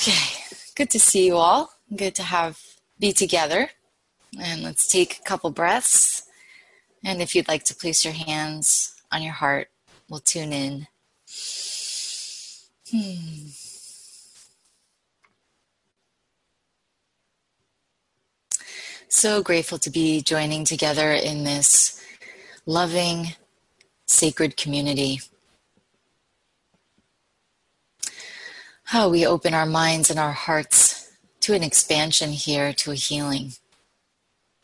Okay, good to see you all. Good to have be together. And let's take a couple breaths. And if you'd like to place your hands on your heart, we'll tune in. Hmm. So grateful to be joining together in this loving, sacred community. How we open our minds and our hearts to an expansion here, to a healing,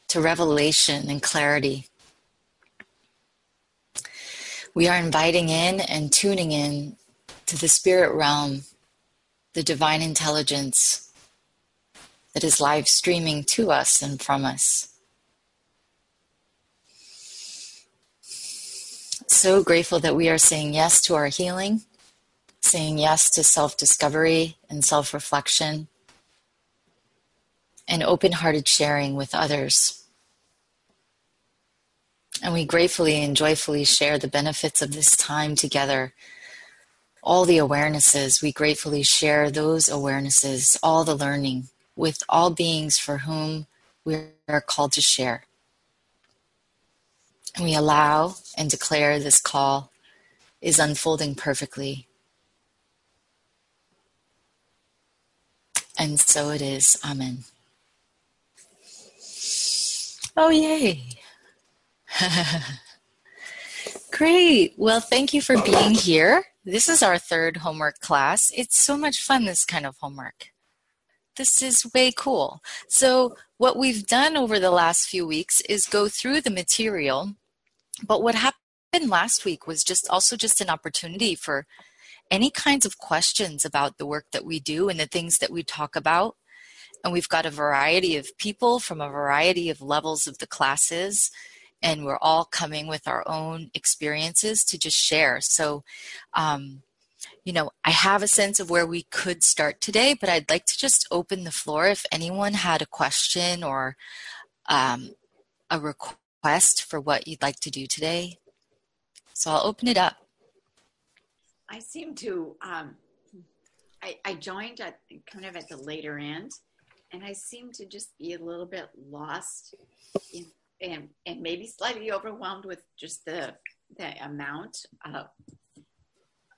to revelation and clarity. We are inviting in and tuning in to the spirit realm, the divine intelligence that is live streaming to us and from us. So grateful that we are saying yes to our healing, saying yes to self discovery and self reflection, and open hearted sharing with others. And we gratefully and joyfully share the benefits of this time together. All the awarenesses, we gratefully share those awarenesses, all the learning with all beings for whom we are called to share. And we allow and declare this call is unfolding perfectly. And so it is. Amen. Oh, yay. Great. Well, thank you for being here. This is our third homework class. It's so much fun, this kind of homework. This is way cool. So, what we've done over the last few weeks is go through the material. But what happened last week was just also just an opportunity for any kinds of questions about the work that we do and the things that we talk about. And we've got a variety of people from a variety of levels of the classes and we're all coming with our own experiences to just share. So, um, you know, I have a sense of where we could start today, but I'd like to just open the floor if anyone had a question or um, a request for what you'd like to do today. So I'll open it up. I seem to, um, I, I joined at kind of at the later end, and I seem to just be a little bit lost in and and maybe slightly overwhelmed with just the the amount of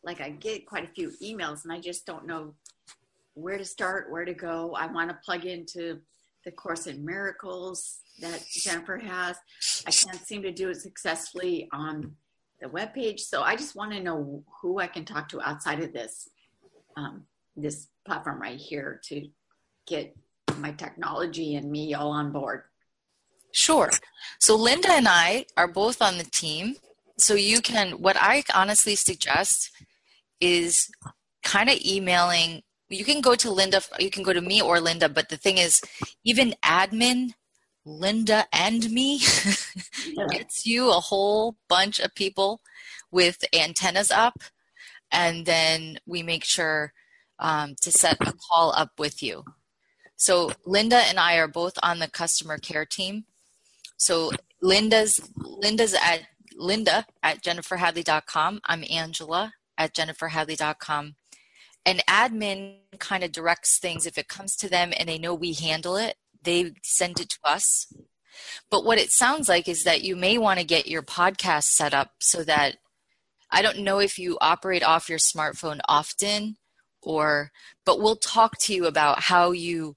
like I get quite a few emails and I just don't know where to start, where to go. I want to plug into the Course in Miracles that Jennifer has. I can't seem to do it successfully on the web page, so I just want to know who I can talk to outside of this um, this platform right here to get my technology and me all on board. Sure. So Linda and I are both on the team. So you can, what I honestly suggest is kind of emailing. You can go to Linda, you can go to me or Linda, but the thing is, even admin, Linda and me gets you a whole bunch of people with antennas up. And then we make sure um, to set a call up with you. So Linda and I are both on the customer care team. So Linda's Linda's at Linda at jenniferhadley.com. I'm Angela at jenniferhadley.com. And admin kind of directs things if it comes to them and they know we handle it, they send it to us. But what it sounds like is that you may want to get your podcast set up so that I don't know if you operate off your smartphone often or but we'll talk to you about how you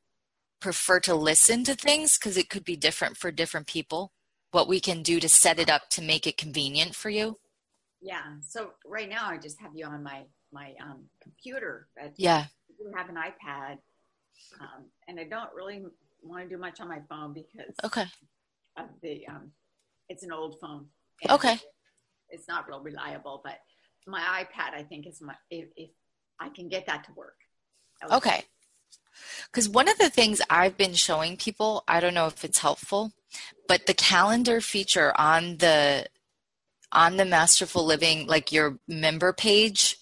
prefer to listen to things because it could be different for different people. What we can do to set it up to make it convenient for you. Yeah. So right now i just have you on my my um, computer. Yeah. I have an ipad um, and i don't really want to do much on my phone because okay. of the um, it's an old phone. Okay. It's not real reliable but my ipad i think is my if, if i can get that to work. Okay. Because one of the things I've been showing people, I don't know if it's helpful, but the calendar feature on the on the Masterful Living, like your member page,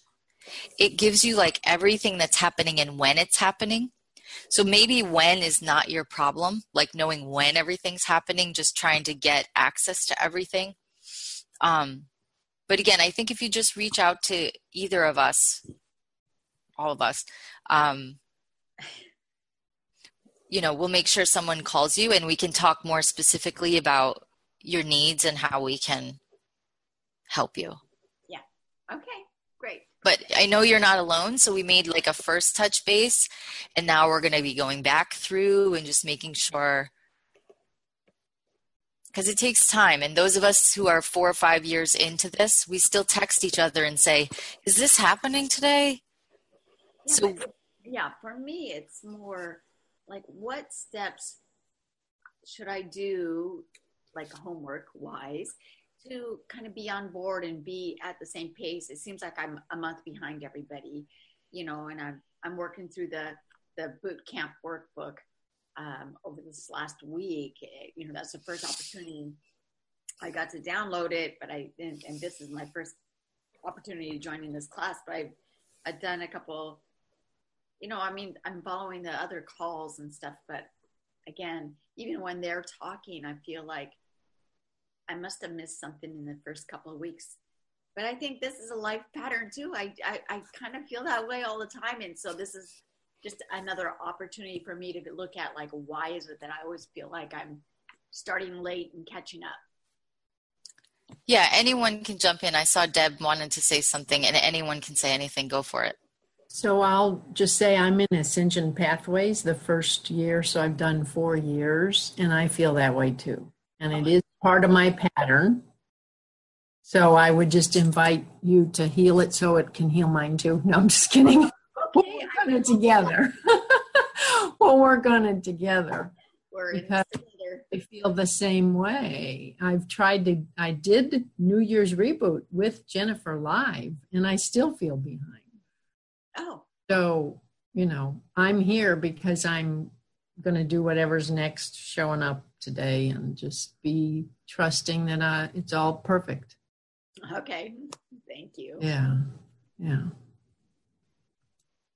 it gives you like everything that's happening and when it's happening. So maybe when is not your problem, like knowing when everything's happening, just trying to get access to everything. Um, but again, I think if you just reach out to either of us, all of us, um, you know, we'll make sure someone calls you and we can talk more specifically about your needs and how we can help you. Yeah. Okay. But I know you're not alone, so we made like a first touch base and now we're going to be going back through and just making sure because it takes time and those of us who are 4 or 5 years into this, we still text each other and say, "Is this happening today?" Yeah, so yeah, for me it's more like what steps should I do like homework wise to kind of be on board and be at the same pace. It seems like I'm a month behind everybody, you know, and I'm I'm working through the the boot camp workbook um, over this last week. You know, that's the first opportunity I got to download it, but I and, and this is my first opportunity to join in this class. But I've I've done a couple. You know, I mean, I'm following the other calls and stuff, but again, even when they're talking, I feel like I must have missed something in the first couple of weeks. But I think this is a life pattern too. I, I, I kind of feel that way all the time. And so this is just another opportunity for me to look at like, why is it that I always feel like I'm starting late and catching up? Yeah, anyone can jump in. I saw Deb wanted to say something, and anyone can say anything. Go for it. So I'll just say I'm in Ascension Pathways the first year, so I've done four years, and I feel that way too. And it is part of my pattern. So I would just invite you to heal it so it can heal mine too. No, I'm just kidding. we'll work on it together. we'll work on it together. We're because I feel the same way. I've tried to, I did New Year's reboot with Jennifer live, and I still feel behind. Oh. So, you know, I'm here because I'm going to do whatever's next, showing up today and just be trusting that uh, it's all perfect. Okay. Thank you. Yeah. Yeah.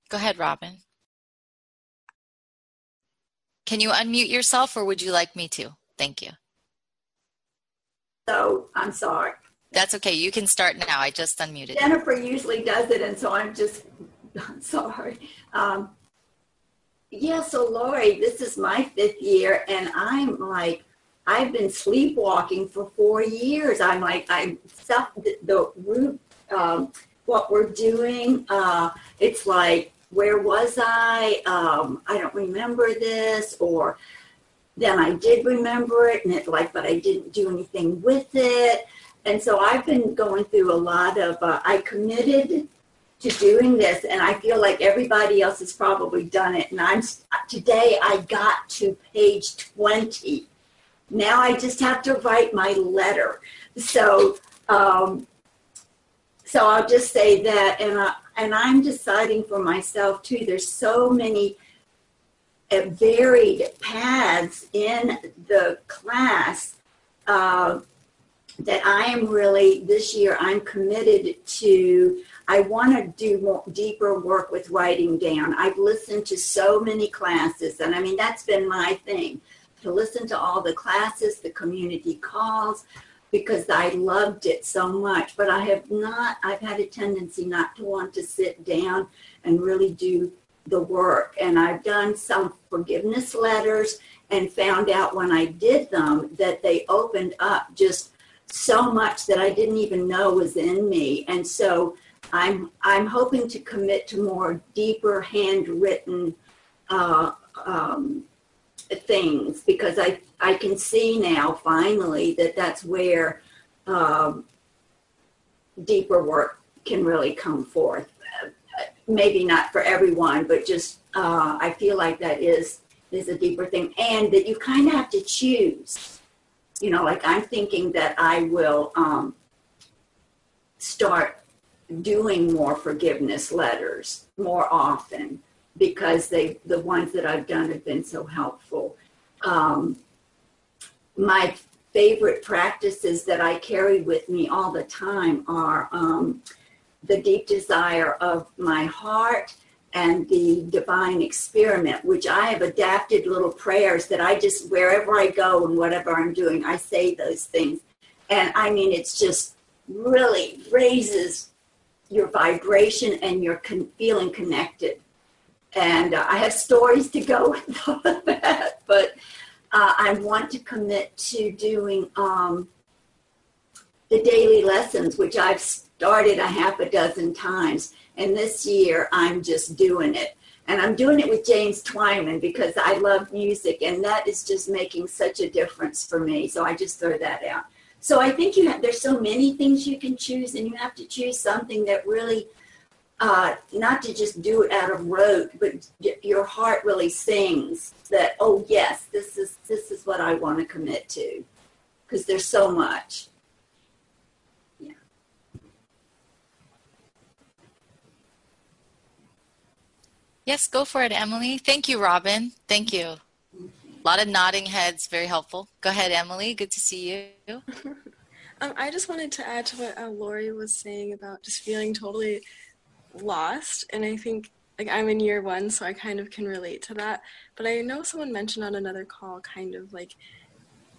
Go ahead, Robin. Can you unmute yourself or would you like me to? Thank you. So I'm sorry. That's okay. You can start now. I just unmuted. Jennifer usually does it, and so I'm just I'm sorry. Um, yeah, so Lori, this is my fifth year, and I'm like, I've been sleepwalking for four years. I'm like, I'm stuff the, the root, um, what we're doing. Uh, it's like, where was I? Um, I don't remember this, or then I did remember it, and it's like, but I didn't do anything with it. And so I've been going through a lot of. Uh, I committed to doing this and i feel like everybody else has probably done it and i'm today i got to page 20 now i just have to write my letter. So um, so i'll just say that and I, and i'm deciding for myself too. There's so many uh, varied paths in the class uh, that i am really this year i'm committed to I want to do more, deeper work with writing down. I've listened to so many classes, and I mean, that's been my thing to listen to all the classes, the community calls, because I loved it so much. But I have not, I've had a tendency not to want to sit down and really do the work. And I've done some forgiveness letters and found out when I did them that they opened up just so much that I didn't even know was in me. And so I'm I'm hoping to commit to more deeper handwritten uh, um, things because I I can see now finally that that's where um, deeper work can really come forth. Maybe not for everyone, but just uh, I feel like that is is a deeper thing, and that you kind of have to choose. You know, like I'm thinking that I will um, start doing more forgiveness letters more often because they the ones that I've done have been so helpful. Um, my favorite practices that I carry with me all the time are um, the deep desire of my heart and the divine experiment, which I have adapted little prayers that I just, wherever I go and whatever I'm doing, I say those things. And I mean, it's just really raises your vibration and your con- feeling connected. and uh, I have stories to go with all of that. But uh, I want to commit to doing um, the daily lessons, which I've started a half a dozen times. And this year I'm just doing it. And I'm doing it with James Twyman because I love music and that is just making such a difference for me. So I just throw that out. So I think you have, there's so many things you can choose and you have to choose something that really, uh, not to just do it out of rote, but your heart really sings that, oh yes, this is, this is what I want to commit to because there's so much. Yes, go for it, Emily. Thank you, Robin. Thank you. A lot of nodding heads, very helpful. Go ahead, Emily. Good to see you. um, I just wanted to add to what uh, Lori was saying about just feeling totally lost. And I think like I'm in year one, so I kind of can relate to that. But I know someone mentioned on another call, kind of like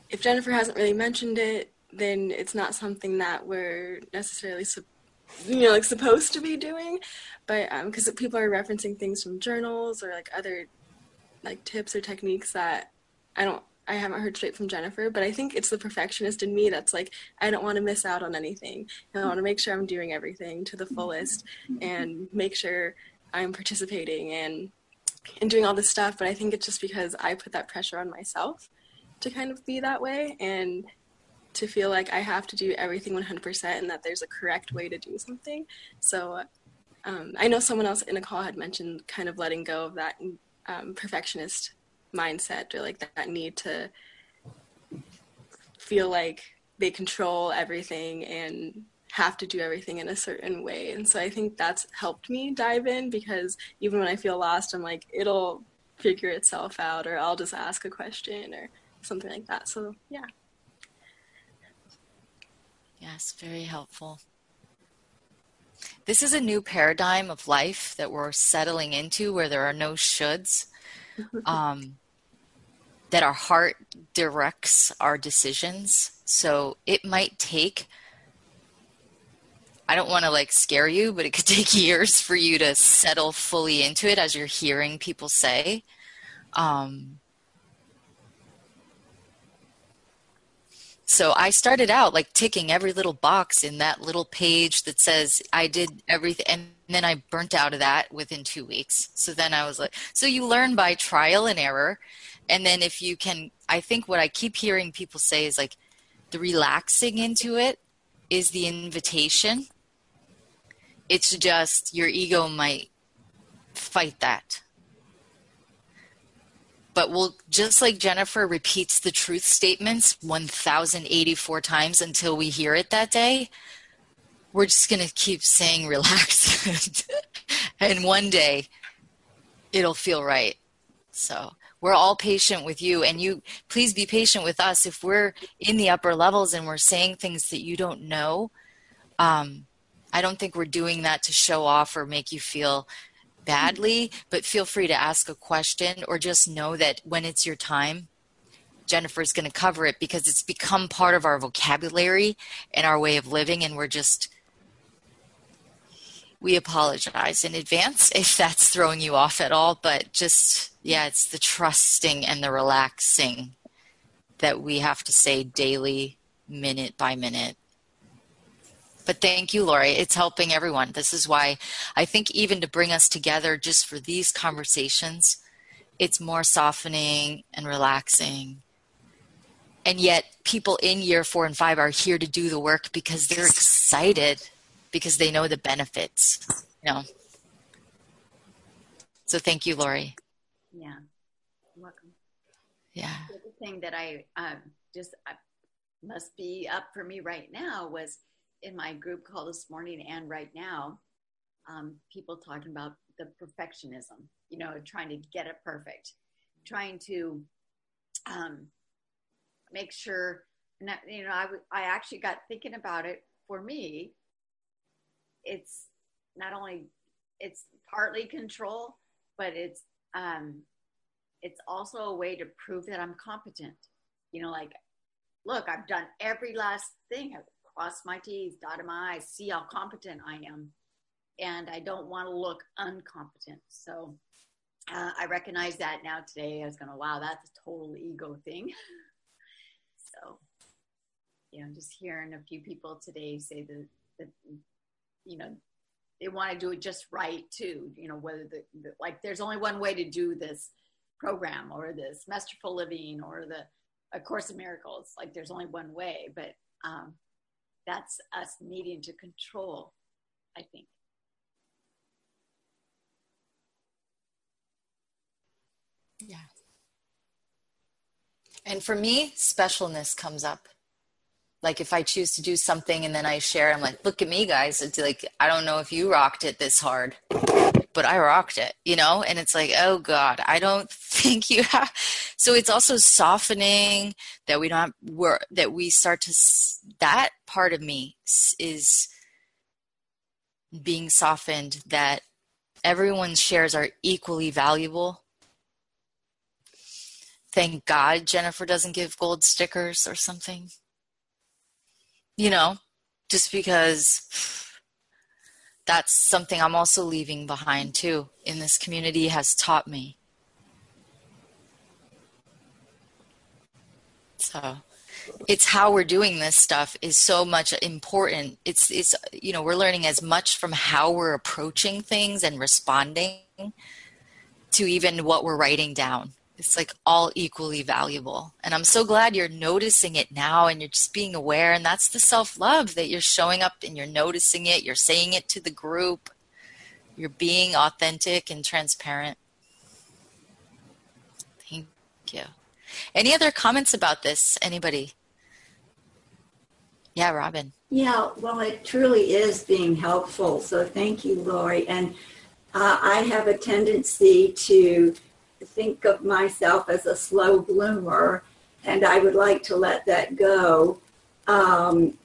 if Jennifer hasn't really mentioned it, then it's not something that we're necessarily you know like supposed to be doing but um because people are referencing things from journals or like other like tips or techniques that i don't i haven't heard straight from jennifer but i think it's the perfectionist in me that's like i don't want to miss out on anything and i want to make sure i'm doing everything to the fullest and make sure i'm participating and and doing all this stuff but i think it's just because i put that pressure on myself to kind of be that way and to feel like I have to do everything 100% and that there's a correct way to do something. So um, I know someone else in a call had mentioned kind of letting go of that um, perfectionist mindset or like that need to feel like they control everything and have to do everything in a certain way. And so I think that's helped me dive in because even when I feel lost, I'm like, it'll figure itself out or I'll just ask a question or something like that. So yeah. Yes, very helpful. This is a new paradigm of life that we're settling into where there are no shoulds. Um, that our heart directs our decisions. So it might take, I don't want to like scare you, but it could take years for you to settle fully into it as you're hearing people say. Um, So I started out like ticking every little box in that little page that says I did everything. And then I burnt out of that within two weeks. So then I was like, so you learn by trial and error. And then if you can, I think what I keep hearing people say is like the relaxing into it is the invitation. It's just your ego might fight that but we'll just like Jennifer repeats the truth statements 1084 times until we hear it that day. We're just going to keep saying relax. and one day it'll feel right. So we're all patient with you and you please be patient with us if we're in the upper levels and we're saying things that you don't know. Um, I don't think we're doing that to show off or make you feel badly, but feel free to ask a question or just know that when it's your time, Jennifer's going to cover it because it's become part of our vocabulary and our way of living, and we're just. We apologize in advance if that's throwing you off at all, but just, yeah, it's the trusting and the relaxing that we have to say daily, minute by minute. But thank you, Lori. It's helping everyone. This is why I think even to bring us together just for these conversations, it's more softening and relaxing. And yet, people in year four and five are here to do the work because they're excited because they know the benefits. You know. So thank you, Lori. Yeah, You're welcome. Yeah. The other thing that I um, just I must be up for me right now was in my group call this morning and right now, um, people talking about the perfectionism, you know, trying to get it perfect, trying to um, make sure, and you know, I, I actually got thinking about it for me. It's not only, it's partly control, but it's, um, it's also a way to prove that I'm competent. You know, like, look, I've done every last thing cross my T's, dot my I's, see how competent I am. And I don't want to look uncompetent. So uh, I recognize that now today. I was going to, wow, that's a total ego thing. so, you know, just hearing a few people today say that, that you know, they want to do it just right too. You know, whether the, the, like there's only one way to do this program or this masterful living or the a course of miracles. Like there's only one way, but um, that's us needing to control. I think. Yeah. And for me, specialness comes up. Like if I choose to do something and then I share, I'm like, look at me, guys. It's like, I don't know if you rocked it this hard, but I rocked it, you know? And it's like, oh God, I don't think you have. So it's also softening that we don't, we're, that we start to, that part of me is being softened that everyone's shares are equally valuable thank God Jennifer doesn't give gold stickers or something. You know, just because that's something I'm also leaving behind too in this community has taught me. So it's how we're doing this stuff is so much important. It's it's you know, we're learning as much from how we're approaching things and responding to even what we're writing down it's like all equally valuable. And I'm so glad you're noticing it now and you're just being aware. And that's the self love that you're showing up and you're noticing it, you're saying it to the group, you're being authentic and transparent. Thank you. Any other comments about this? Anybody? Yeah, Robin. Yeah, well, it truly is being helpful. So thank you, Lori. And uh, I have a tendency to think of myself as a slow bloomer, and I would like to let that go. Um,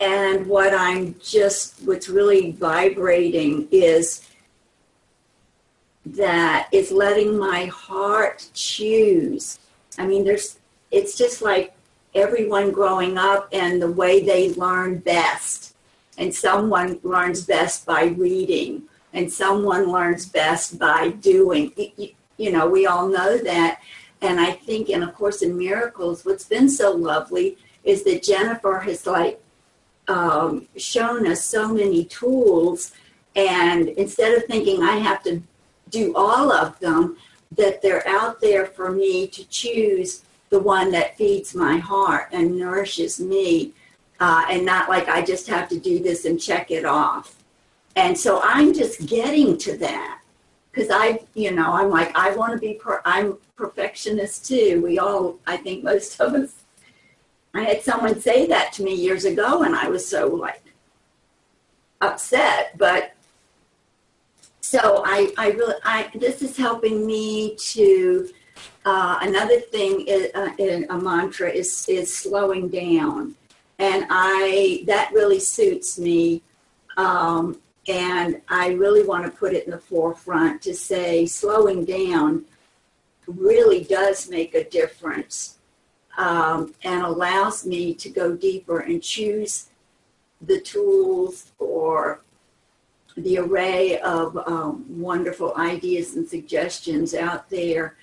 and what I'm just, what's really vibrating is that is letting my heart choose. I mean, there's, it's just like everyone growing up and the way they learn best. And someone learns best by reading, and someone learns best by doing. You know, we all know that. And I think in A Course in Miracles, what's been so lovely is that Jennifer has like um, shown us so many tools. And instead of thinking I have to do all of them, that they're out there for me to choose the one that feeds my heart and nourishes me, uh, and not like I just have to do this and check it off. And so I'm just getting to that because I, you know, I'm like, I want to be, per- I'm perfectionist too. We all, I think most of us, I had someone say that to me years ago and I was so like upset, but so I, I really, I, this is helping me to, uh, another thing is, uh, in a mantra is, is slowing down. And I, that really suits me. Um, and I really want to put it in the forefront to say slowing down really does make a difference um, and allows me to go deeper and choose the tools or the array of um, wonderful ideas and suggestions out there.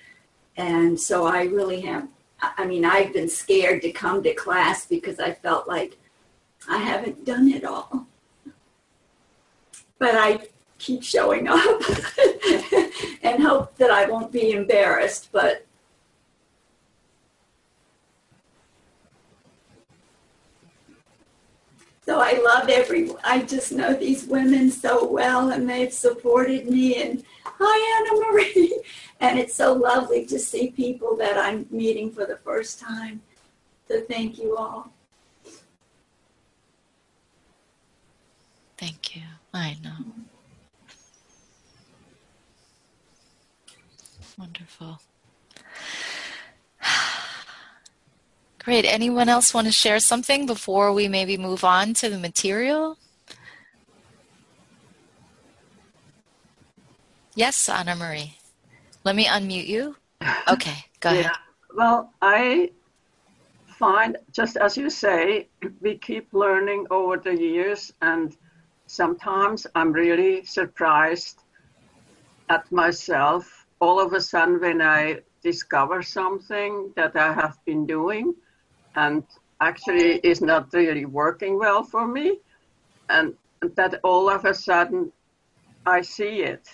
And so I really have, I mean, I've been scared to come to class because I felt like I haven't done it all but I keep showing up and hope that I won't be embarrassed. But so I love every. I just know these women so well, and they've supported me. And hi, Anna Marie. And it's so lovely to see people that I'm meeting for the first time. So thank you all. Thank you. I know. Wonderful. Great. Anyone else want to share something before we maybe move on to the material? Yes, Anna Marie. Let me unmute you. Okay, go yeah. ahead. Well, I find, just as you say, we keep learning over the years, and sometimes I'm really surprised at myself all of a sudden when I discover something that I have been doing and actually is not really working well for me, and that all of a sudden I see it.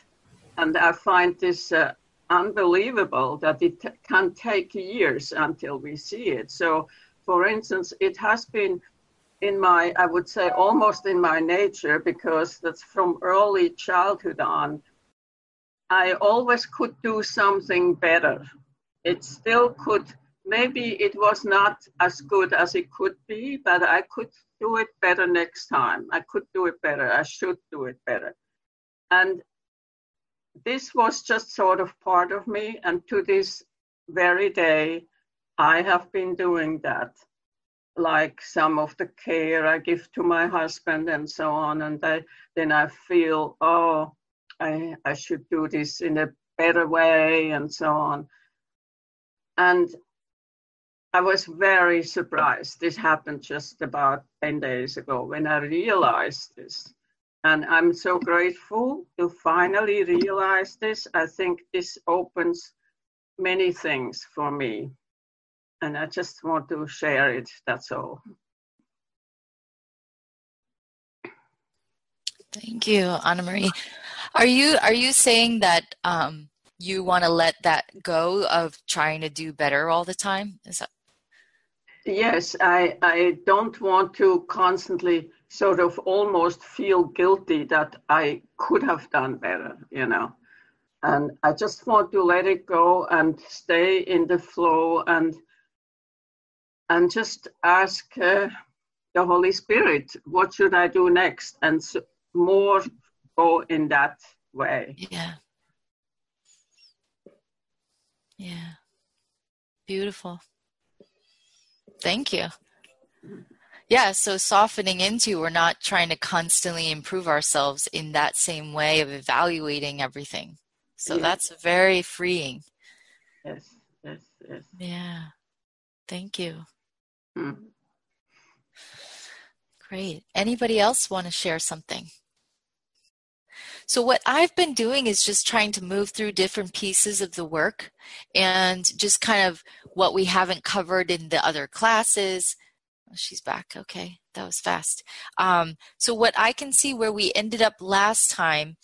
And I find this uh, unbelievable that it can take years until we see it. So, for instance, it has been in my, I would say, almost in my nature, because that's from early childhood on. I always could do something better. It still could, maybe it was not as good as it could be, but I could do it better next time. I could do it better. I should do it better. And this was just sort of part of me. And to this very day, I have been doing that like some of the care I give to my husband and so on. And I, then I feel, oh, I, I should do this in a better way and so on. And I was very surprised. This happened just about 10 days ago when I realized this. And I'm so grateful to finally realize this. I think this opens many things for me and I just want to share it. That's all. Thank you, Anna Marie. Are you are you saying that um, you want to let that go of trying to do better all the time? Is that? Yes, I I don't want to constantly sort of almost feel guilty that I could have done better, you know. And I just want to let it go and stay in the flow and and just ask uh, the Holy Spirit, what should I do next? And so more go in that way. Yeah. Yeah. Beautiful. Thank you. Yeah, so softening into, we're not trying to constantly improve ourselves in that same way of evaluating everything. So yes. that's very freeing. Yes, yes, yes. Yeah. Thank you. Mm. Great. Anybody else want to share something? So, what I've been doing is just trying to move through different pieces of the work and just kind of what we haven't covered in the other classes. Oh, she's back. Okay, that was fast. Um, so, what I can see where we ended up last time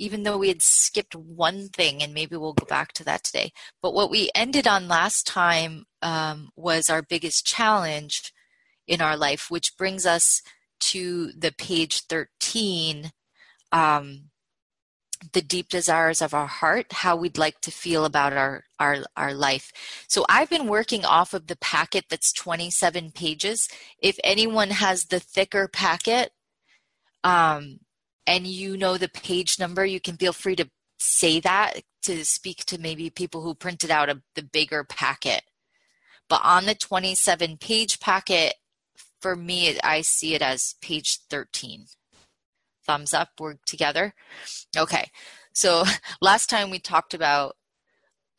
even though we had skipped one thing, and maybe we'll go back to that today. But what we ended on last time um, was our biggest challenge in our life, which brings us to the page 13 um, the deep desires of our heart, how we'd like to feel about our, our, our life. So I've been working off of the packet that's 27 pages. If anyone has the thicker packet, um, and you know the page number, you can feel free to say that to speak to maybe people who printed out a, the bigger packet. But on the 27 page packet, for me, I see it as page 13. Thumbs up, we're together. Okay, so last time we talked about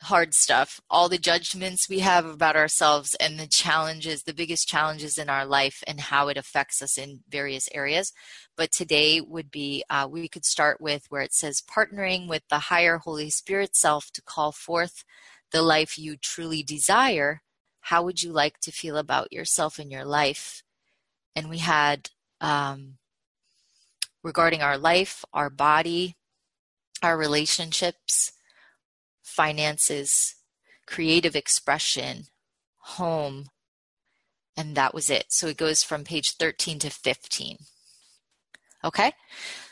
hard stuff, all the judgments we have about ourselves and the challenges, the biggest challenges in our life and how it affects us in various areas. But today would be, uh, we could start with where it says partnering with the higher Holy Spirit self to call forth the life you truly desire. How would you like to feel about yourself and your life? And we had um, regarding our life, our body, our relationships, finances, creative expression, home, and that was it. So it goes from page 13 to 15. Okay,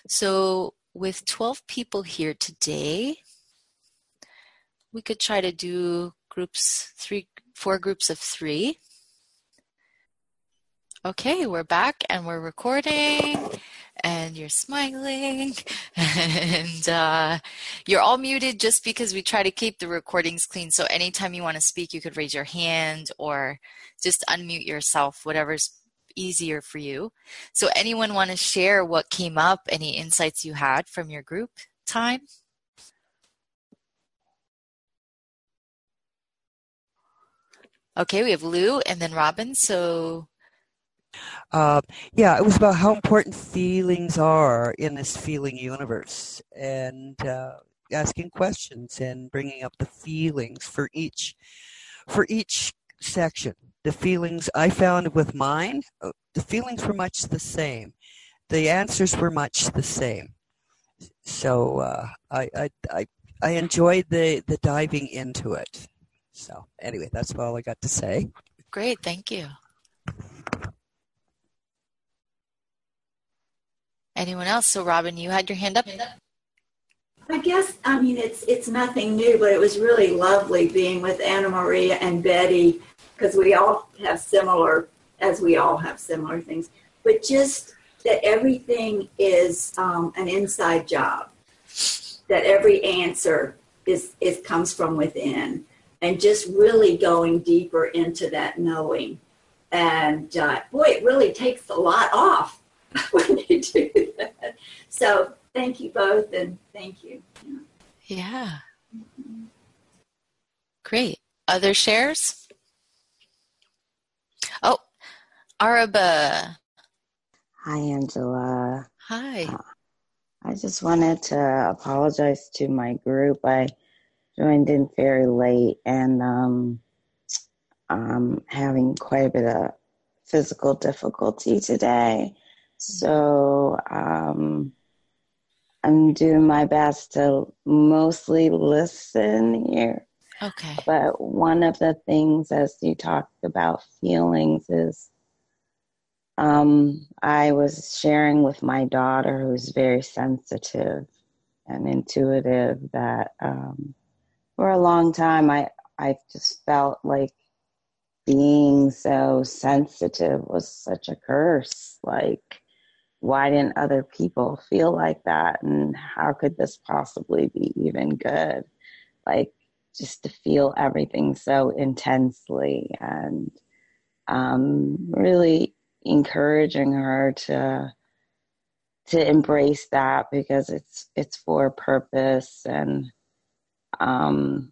so with 12 people here today, we could try to do groups, three, four groups of three. Okay, we're back and we're recording and you're smiling and uh, you're all muted just because we try to keep the recordings clean. So anytime you want to speak, you could raise your hand or just unmute yourself, whatever's easier for you. So anyone want to share what came up, any insights you had from your group time? Okay, we have Lou and then Robin. So uh, yeah, it was about how important feelings are in this feeling universe. And uh, asking questions and bringing up the feelings for each for each section. The feelings I found with mine, uh, the feelings were much the same. The answers were much the same. So uh, I, I I I enjoyed the the diving into it. So anyway, that's all I got to say. Great, thank you. Anyone else? So Robin, you had your hand up. I guess I mean it's it's nothing new, but it was really lovely being with Anna Maria and Betty because we all have similar, as we all have similar things. But just that everything is um, an inside job. That every answer is it comes from within, and just really going deeper into that knowing. And uh, boy, it really takes a lot off when you do that. So thank you both, and thank you. Yeah. Great. Other shares? Oh, Araba. Hi, Angela. Hi. Uh, I just wanted to apologize to my group. I joined in very late and um, I'm having quite a bit of physical difficulty today. So um, I'm doing my best to mostly listen here. Okay. But one of the things, as you talked about feelings, is um, I was sharing with my daughter, who's very sensitive and intuitive, that um, for a long time I I just felt like being so sensitive was such a curse. Like why didn't other people feel like that? And how could this possibly be even good? Like just to feel everything so intensely and um, really encouraging her to to embrace that because it's it's for a purpose. And um,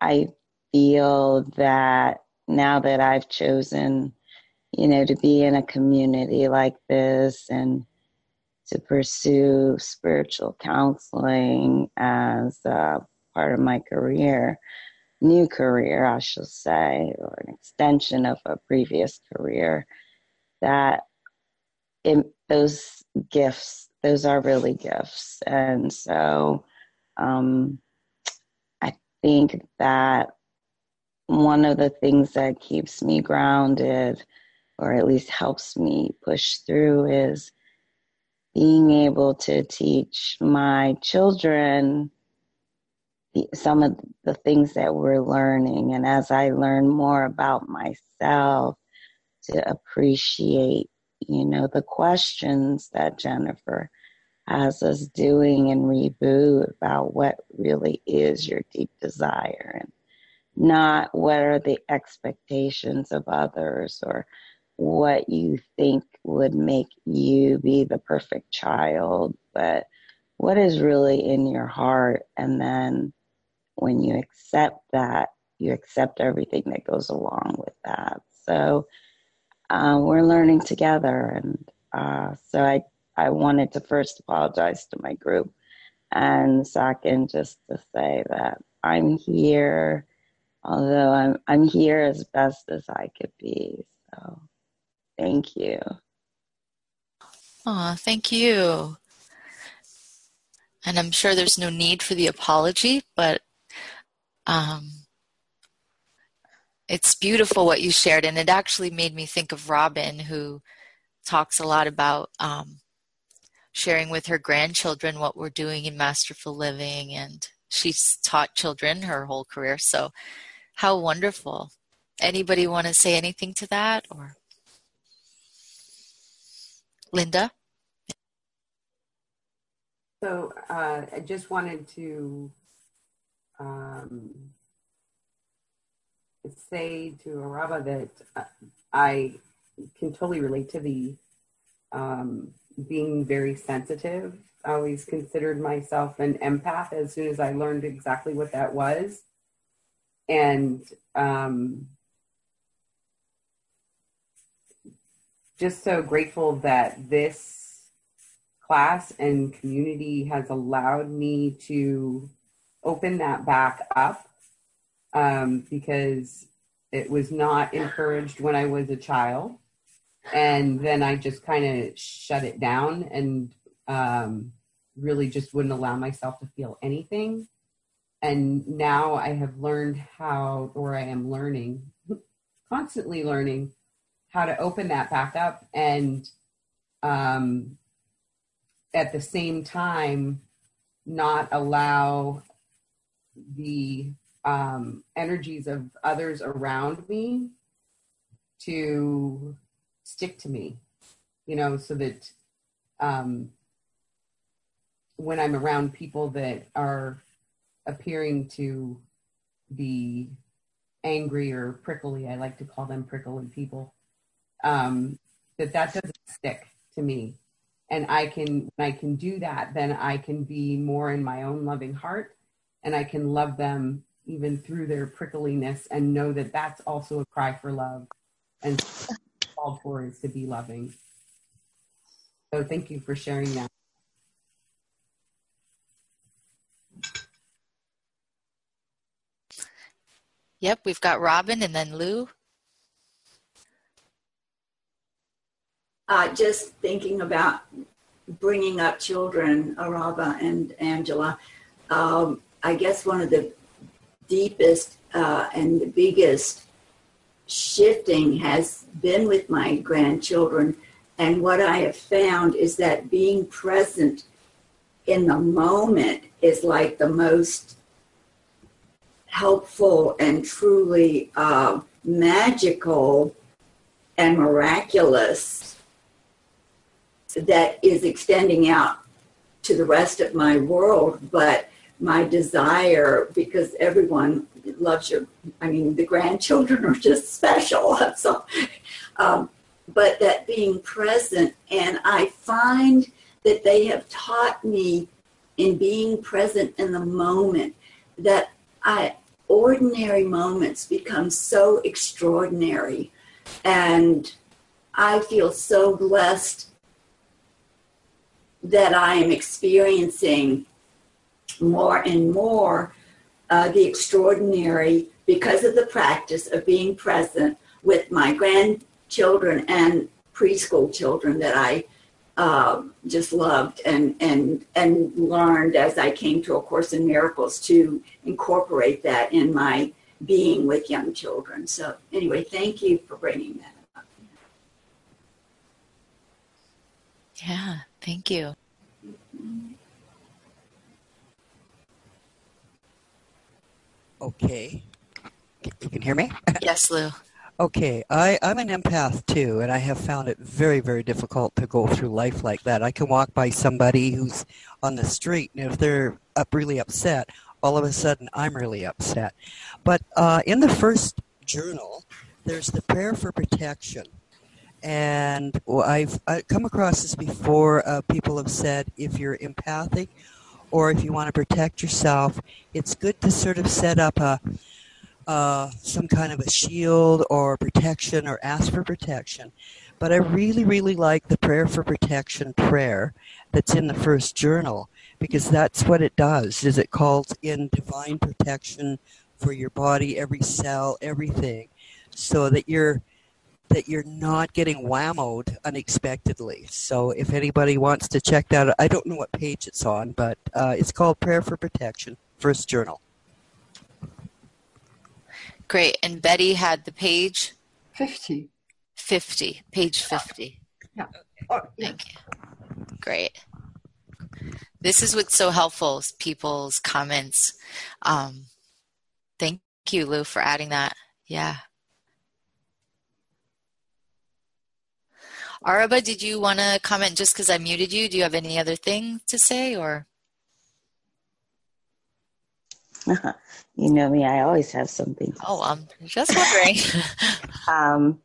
I feel that now that I've chosen you know, to be in a community like this and to pursue spiritual counseling as a part of my career, new career, I should say, or an extension of a previous career, that in those gifts, those are really gifts. And so um, I think that one of the things that keeps me grounded or at least helps me push through is being able to teach my children some of the things that we're learning. And as I learn more about myself, to appreciate, you know, the questions that Jennifer has us doing in reboot about what really is your deep desire and not what are the expectations of others or what you think would make you be the perfect child, but what is really in your heart. And then when you accept that, you accept everything that goes along with that. So uh, we're learning together. And uh, so I, I wanted to first apologize to my group and second just to say that I'm here, although I'm, I'm here as best as I could be. So. Thank you. Aw, thank you. And I'm sure there's no need for the apology, but um, it's beautiful what you shared. And it actually made me think of Robin, who talks a lot about um, sharing with her grandchildren what we're doing in Masterful Living. And she's taught children her whole career. So, how wonderful. Anybody want to say anything to that? Or Linda? So uh, I just wanted to um, say to Araba that uh, I can totally relate to the um, being very sensitive. I always considered myself an empath as soon as I learned exactly what that was. And um, just so grateful that this class and community has allowed me to open that back up um, because it was not encouraged when I was a child. And then I just kind of shut it down and um, really just wouldn't allow myself to feel anything. And now I have learned how, or I am learning, constantly learning how to open that back up. And um, at the same time not allow the um, energies of others around me to stick to me, you know, so that um, when I'm around people that are appearing to be angry or prickly, I like to call them prickly people, um, that that doesn't stick to me. And I can, I can do that, then I can be more in my own loving heart and I can love them even through their prickliness and know that that's also a cry for love and called for is to be loving. So thank you for sharing that. Yep, we've got Robin and then Lou. Uh, just thinking about bringing up children, Araba and Angela, um, I guess one of the deepest uh, and the biggest shifting has been with my grandchildren. And what I have found is that being present in the moment is like the most helpful and truly uh, magical and miraculous that is extending out to the rest of my world. But my desire, because everyone loves your, I mean, the grandchildren are just special. So, um, but that being present, and I find that they have taught me in being present in the moment that I ordinary moments become so extraordinary. And I feel so blessed that I am experiencing more and more uh, the extraordinary because of the practice of being present with my grandchildren and preschool children that I uh, just loved and and and learned as I came to a course in miracles to incorporate that in my being with young children. So anyway, thank you for bringing that up. Yeah, thank you. Okay. You can hear me? Yes, Lou. Okay, I, I'm an empath too, and I have found it very, very difficult to go through life like that. I can walk by somebody who's on the street, and if they're up really upset, all of a sudden I'm really upset. But uh, in the first journal, there's the prayer for protection. And I've, come across this before. Uh, people have said if you're empathic or if you want to protect yourself, it's good to sort of set up a uh, some kind of a shield or protection or ask for protection. But I really, really like the prayer for protection prayer that's in the first journal because that's what it does is it calls in divine protection for your body, every cell, everything, so that you're that you're not getting whammoed unexpectedly. So if anybody wants to check that, I don't know what page it's on, but uh, it's called Prayer for Protection, First Journal. Great. And Betty had the page 50. 50, page 50. Yeah. Yeah. Thank you. Great. This is what's so helpful, people's comments. Um, thank you, Lou, for adding that. Yeah. Araba, did you want to comment just because I muted you? Do you have any other thing to say or? you know me, I always have something. Oh, I'm just wondering. um,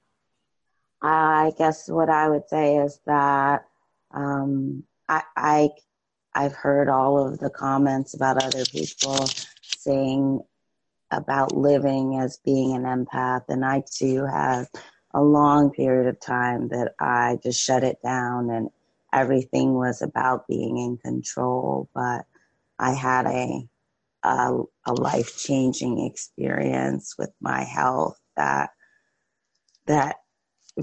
I guess what I would say is that um, I, I I've heard all of the comments about other people saying about living as being an empath, and I too have a long period of time that I just shut it down and everything was about being in control. But I had a a, a life changing experience with my health that that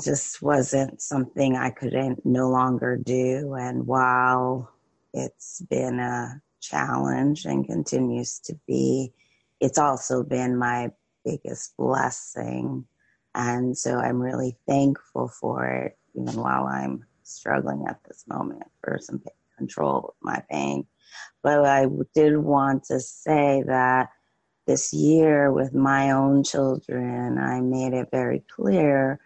just wasn't something I couldn't no longer do. And while it's been a challenge and continues to be, it's also been my biggest blessing. And so I'm really thankful for it, even while I'm struggling at this moment for some control of my pain. But I did want to say that this year with my own children, I made it very clear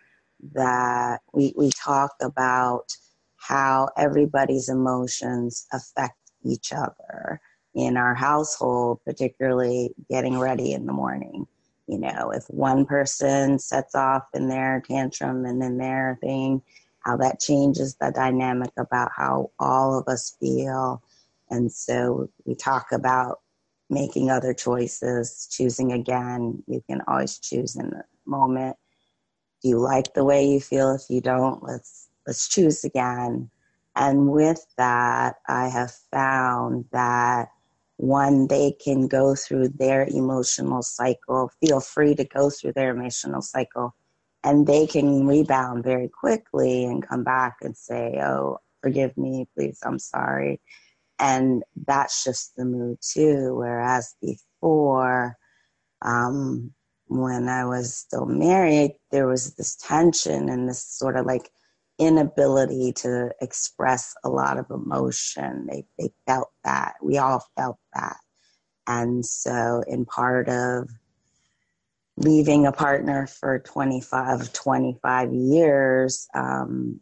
that we, we talk about how everybody's emotions affect each other in our household, particularly getting ready in the morning. You know, if one person sets off in their tantrum and in their thing, how that changes the dynamic about how all of us feel. And so we talk about making other choices, choosing again. You can always choose in the moment. Do you like the way you feel? If you don't, let's let's choose again. And with that, I have found that one, they can go through their emotional cycle, feel free to go through their emotional cycle, and they can rebound very quickly and come back and say, Oh, forgive me, please, I'm sorry. And that shifts the mood too. Whereas before, um, when I was still married, there was this tension and this sort of like inability to express a lot of emotion. They, they felt that. We all felt that. And so, in part of leaving a partner for 25, 25 years, um,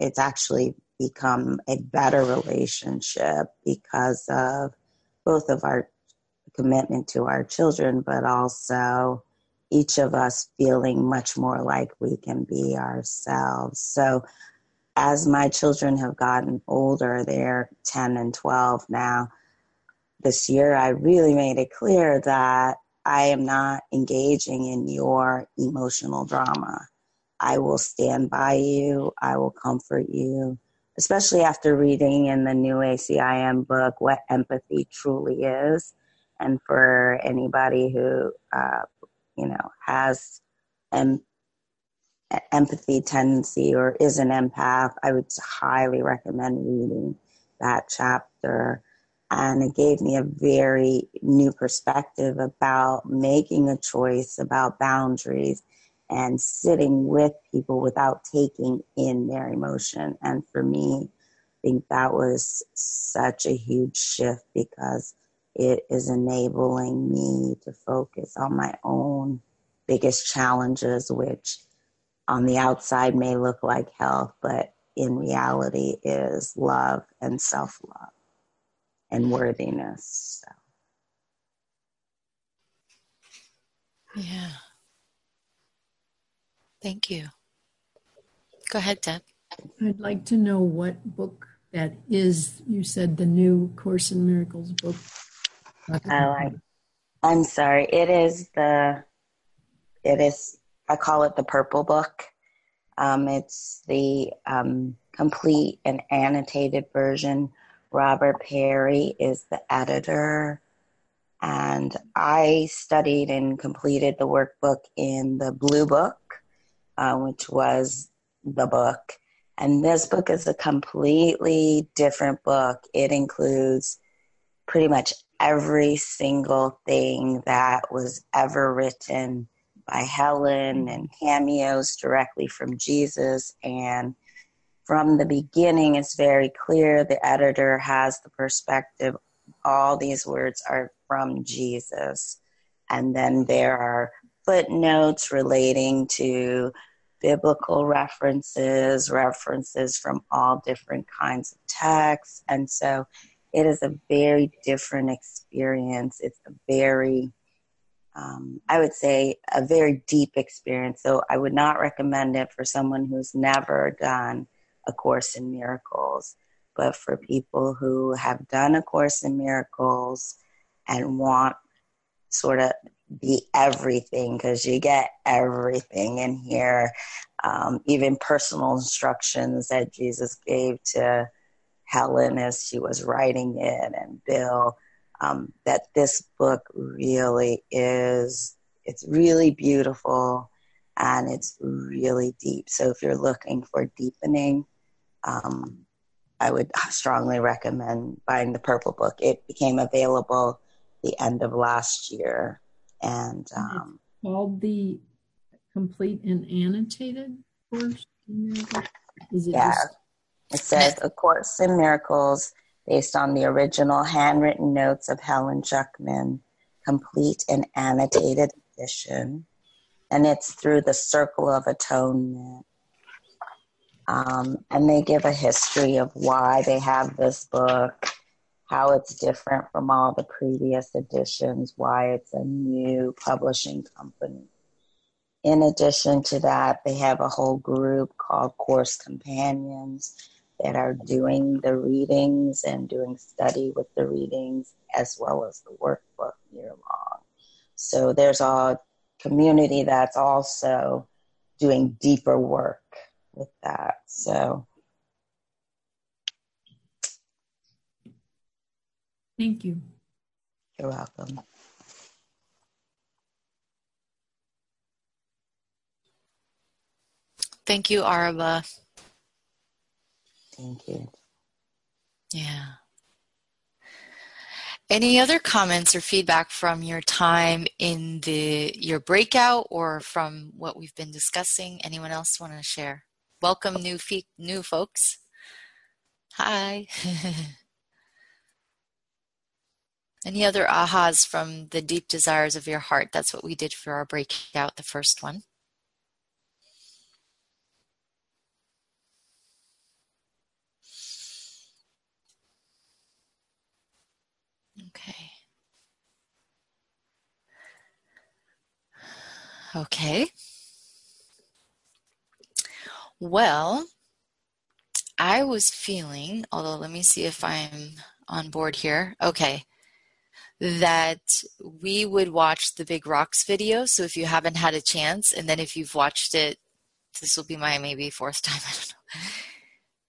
it's actually become a better relationship because of both of our commitment to our children, but also each of us feeling much more like we can be ourselves. So, as my children have gotten older, they're 10 and 12 now. This year, I really made it clear that I am not engaging in your emotional drama. I will stand by you, I will comfort you, especially after reading in the new ACIM book what empathy truly is. And for anybody who uh, you know, has em- empathy tendency or is an empath, I would highly recommend reading that chapter. And it gave me a very new perspective about making a choice about boundaries and sitting with people without taking in their emotion. And for me, I think that was such a huge shift because it is enabling me to focus on my own biggest challenges, which on the outside may look like health, but in reality is love and self love and worthiness. So. Yeah. Thank you. Go ahead, Deb. I'd like to know what book that is. You said the new Course in Miracles book. I like. I'm sorry. It is the. It is. I call it the Purple Book. Um, it's the um, complete and annotated version. Robert Perry is the editor, and I studied and completed the workbook in the Blue Book, uh, which was the book. And this book is a completely different book. It includes pretty much every single thing that was ever written by Helen mm-hmm. and cameos directly from Jesus. And from the beginning, it's very clear the editor has the perspective all these words are from Jesus. And then there are footnotes relating to biblical references, references from all different kinds of texts. And so it is a very different experience. It's a very, um, I would say, a very deep experience. So I would not recommend it for someone who's never done a Course in Miracles, but for people who have done a Course in Miracles and want sort of be everything because you get everything in here, um, even personal instructions that Jesus gave to Helen as she was writing it, and Bill. um, that this book really is it's really beautiful and it's really deep so if you're looking for deepening um, i would strongly recommend buying the purple book it became available the end of last year and um, called the complete and annotated course is it yeah just- it says a course in miracles based on the original handwritten notes of Helen Schucman, complete and annotated edition. And it's through the Circle of Atonement. Um, and they give a history of why they have this book, how it's different from all the previous editions, why it's a new publishing company. In addition to that, they have a whole group called Course Companions that are doing the readings and doing study with the readings as well as the workbook year long. So there's a community that's also doing deeper work with that. So thank you. You're welcome. Thank you, Araba. Thank you. Yeah. Any other comments or feedback from your time in the your breakout or from what we've been discussing? Anyone else want to share? Welcome new new folks. Hi. Any other ahas from the deep desires of your heart? That's what we did for our breakout, the first one. Okay. Well, I was feeling, although let me see if I'm on board here. Okay. That we would watch the Big Rocks video. So if you haven't had a chance, and then if you've watched it, this will be my maybe fourth time. I don't know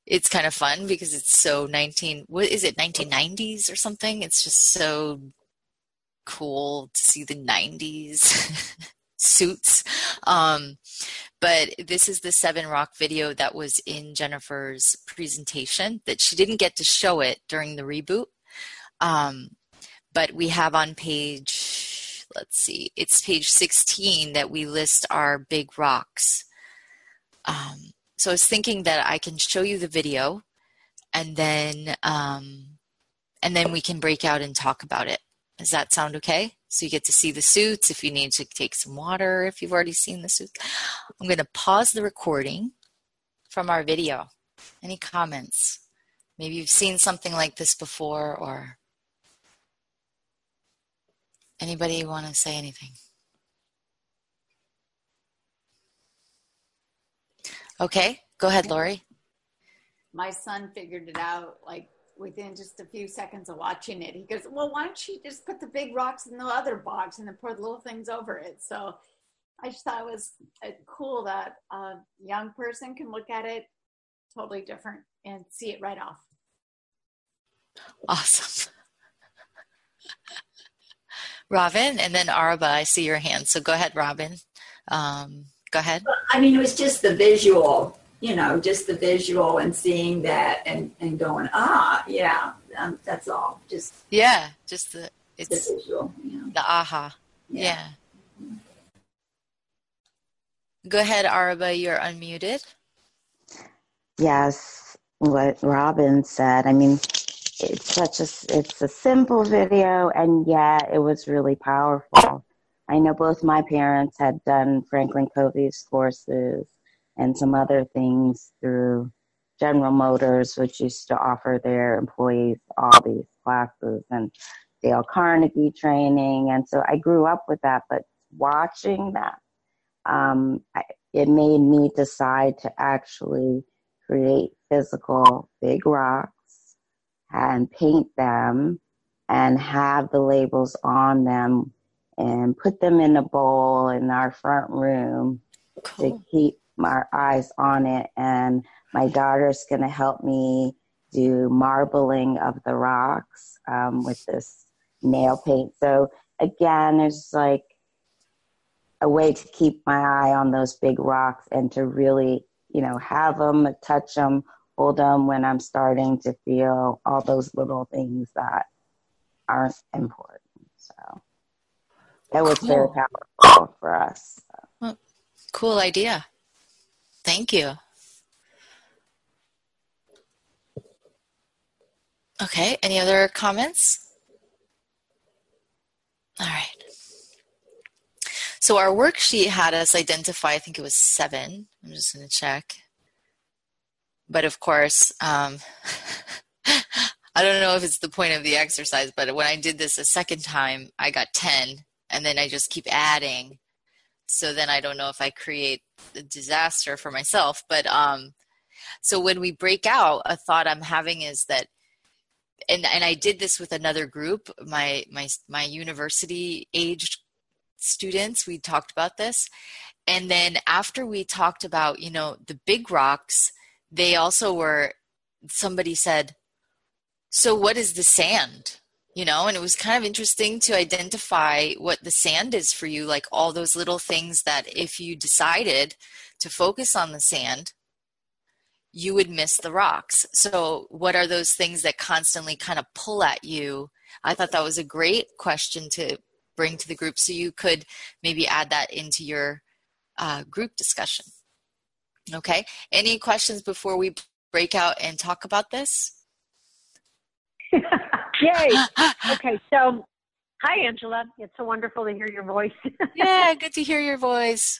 it's kind of fun because it's so 19 what is it 1990s or something it's just so cool to see the 90s suits um, but this is the seven rock video that was in jennifer's presentation that she didn't get to show it during the reboot um, but we have on page let's see it's page 16 that we list our big rocks um, so I was thinking that I can show you the video and then um, and then we can break out and talk about it. Does that sound okay? So you get to see the suits if you need to take some water if you've already seen the suits. I'm going to pause the recording from our video. Any comments? Maybe you've seen something like this before or anybody want to say anything? Okay, go ahead, Lori. My son figured it out like within just a few seconds of watching it. He goes, Well, why don't you just put the big rocks in the other box and then pour the little things over it? So I just thought it was uh, cool that a young person can look at it totally different and see it right off. Awesome. Robin, and then Araba, I see your hand. So go ahead, Robin. Um, Go ahead. I mean, it was just the visual, you know, just the visual and seeing that and, and going, ah, yeah, um, that's all. Just yeah, just the it's the visual, yeah. the aha, yeah. yeah. Go ahead, Araba. You're unmuted. Yes, what Robin said. I mean, it's such a it's a simple video, and yet it was really powerful. I know both my parents had done Franklin Covey's courses and some other things through General Motors, which used to offer their employees all these classes and Dale Carnegie training. And so I grew up with that, but watching that, um, it made me decide to actually create physical big rocks and paint them and have the labels on them and put them in a bowl in our front room cool. to keep our eyes on it. And my daughter's going to help me do marbling of the rocks um, with this nail paint. So again, it's like a way to keep my eye on those big rocks and to really, you know, have them, touch them, hold them when I'm starting to feel all those little things that aren't important. So that was cool. very powerful for us. Well, cool idea. Thank you. Okay, any other comments? All right. So our worksheet had us identify, I think it was seven. I'm just going to check. But of course, um, I don't know if it's the point of the exercise, but when I did this a second time, I got 10, and then I just keep adding. So then I don't know if I create a disaster for myself. But um, so when we break out, a thought I'm having is that and and I did this with another group, my my my university aged students. We talked about this, and then after we talked about you know the big rocks, they also were. Somebody said, "So what is the sand?" You know, and it was kind of interesting to identify what the sand is for you, like all those little things that if you decided to focus on the sand, you would miss the rocks. So, what are those things that constantly kind of pull at you? I thought that was a great question to bring to the group so you could maybe add that into your uh, group discussion. Okay, any questions before we break out and talk about this? Yay! Okay, so hi, Angela. It's so wonderful to hear your voice. yeah, good to hear your voice.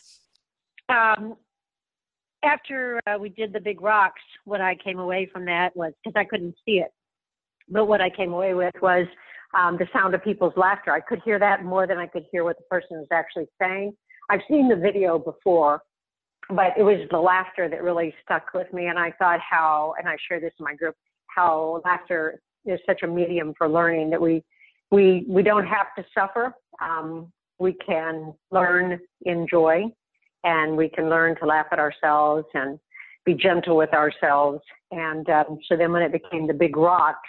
Um, after uh, we did the big rocks, what I came away from that was because I couldn't see it, but what I came away with was um, the sound of people's laughter. I could hear that more than I could hear what the person was actually saying. I've seen the video before, but it was the laughter that really stuck with me. And I thought how, and I share this in my group, how laughter is such a medium for learning that we we we don't have to suffer. Um, we can learn in joy and we can learn to laugh at ourselves and be gentle with ourselves. And um, so then when it became the big rocks,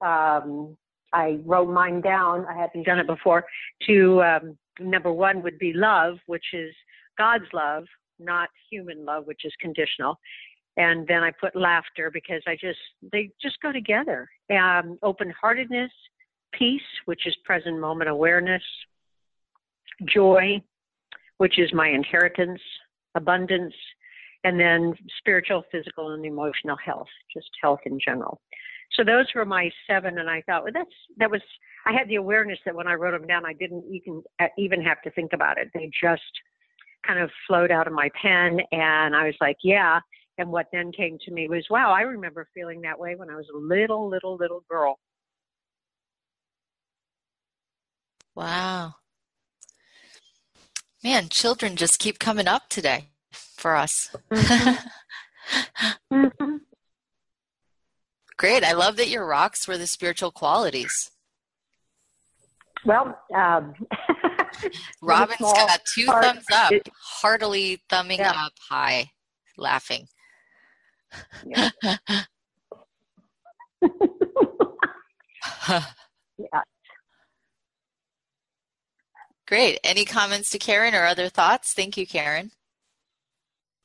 um, I wrote mine down. I hadn't done it before. To um, number one would be love, which is God's love, not human love, which is conditional. And then I put laughter because I just they just go together. Um, Open heartedness, peace, which is present moment awareness, joy, which is my inheritance, abundance, and then spiritual, physical, and emotional health, just health in general. So those were my seven, and I thought, well, that's that was. I had the awareness that when I wrote them down, I didn't even even have to think about it. They just kind of flowed out of my pen, and I was like, yeah. And what then came to me was, wow, I remember feeling that way when I was a little, little, little girl. Wow man, children just keep coming up today for us. Mm-hmm. Great. I love that your rocks were the spiritual qualities. Well, um, Robin's got two thumbs up, heartily thumbing yeah. up high, laughing. Yeah. yeah. Great. Any comments to Karen or other thoughts? Thank you, Karen.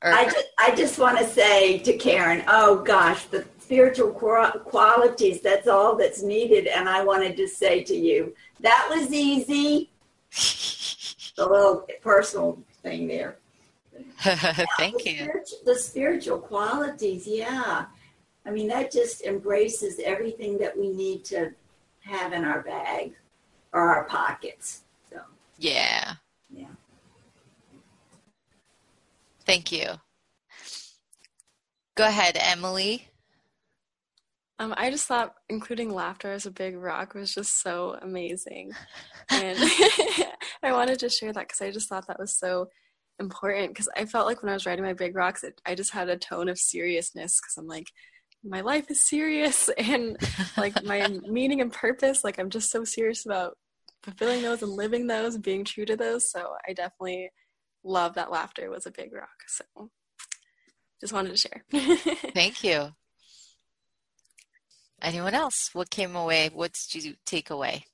Or- I just, I just want to say to Karen, oh gosh, the spiritual qualities, that's all that's needed. And I wanted to say to you, that was easy. a little personal thing there. Thank the you. Spiritual, the spiritual qualities, yeah. I mean, that just embraces everything that we need to have in our bag or our pockets. So. Yeah. Yeah. Thank you. Go ahead, Emily. Um, I just thought including laughter as a big rock was just so amazing. And I wanted to share that because I just thought that was so important because I felt like when I was writing my big rocks, it, I just had a tone of seriousness because I'm like, my life is serious and like my meaning and purpose, like I'm just so serious about fulfilling those and living those and being true to those. So I definitely love that laughter was a big rock. So just wanted to share. Thank you. Anyone else? What came away? What did you take away?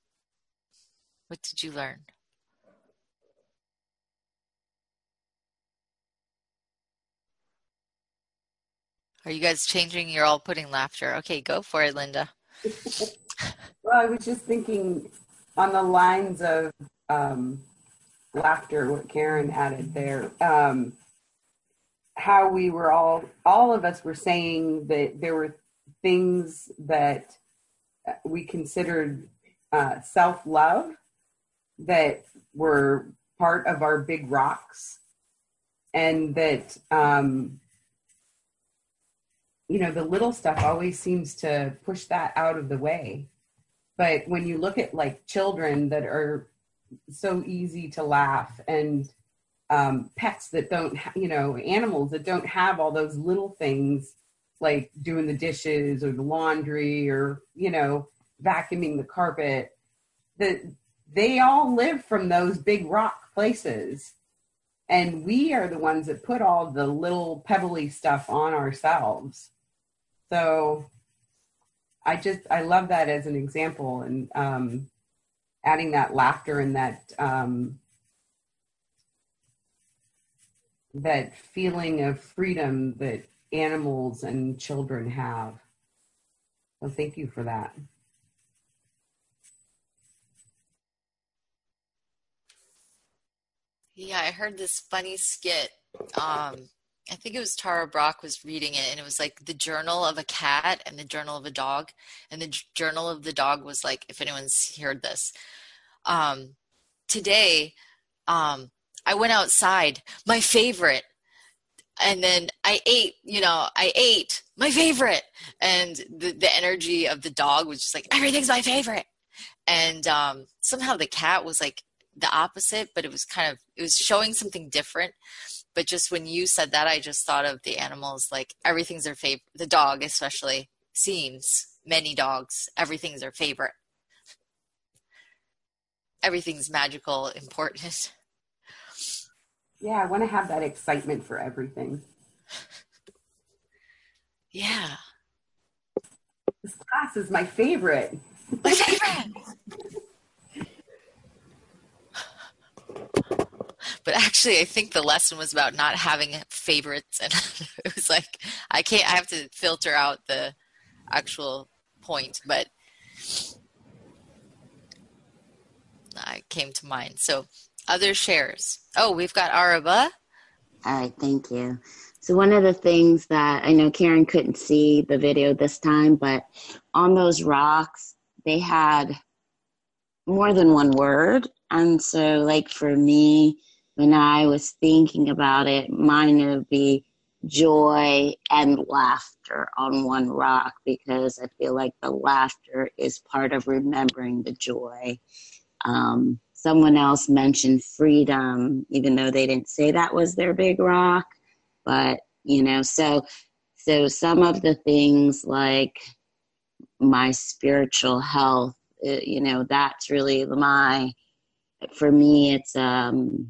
What did you learn? Are you guys changing? You're all putting laughter. Okay, go for it, Linda. well, I was just thinking on the lines of um, laughter, what Karen added there. Um, how we were all, all of us were saying that there were things that we considered uh, self love that were part of our big rocks, and that um, you know, the little stuff always seems to push that out of the way. But when you look at like children that are so easy to laugh and um, pets that don't, ha- you know, animals that don't have all those little things like doing the dishes or the laundry or, you know, vacuuming the carpet, that they all live from those big rock places. And we are the ones that put all the little pebbly stuff on ourselves. So I just I love that as an example and um, adding that laughter and that um, that feeling of freedom that animals and children have. So thank you for that. Yeah, I heard this funny skit. Um, I think it was Tara Brach was reading it, and it was like the journal of a cat and the journal of a dog. And the journal of the dog was like, if anyone's heard this, um, today um, I went outside, my favorite, and then I ate, you know, I ate my favorite, and the the energy of the dog was just like everything's my favorite, and um, somehow the cat was like the opposite, but it was kind of it was showing something different. But just when you said that i just thought of the animals like everything's their favorite the dog especially seems many dogs everything's their favorite. Everything's magical important. Yeah i want to have that excitement for everything. Yeah. This class is my favorite. My favorite but actually i think the lesson was about not having favorites and it was like i can't i have to filter out the actual point but i came to mind. So other shares. Oh we've got araba. All right thank you. So one of the things that i know karen couldn't see the video this time but on those rocks they had more than one word and so like for me when I was thinking about it, mine would be joy and laughter on one rock because I feel like the laughter is part of remembering the joy. Um, someone else mentioned freedom, even though they didn't say that was their big rock. But, you know, so so some of the things like my spiritual health, uh, you know, that's really my for me it's um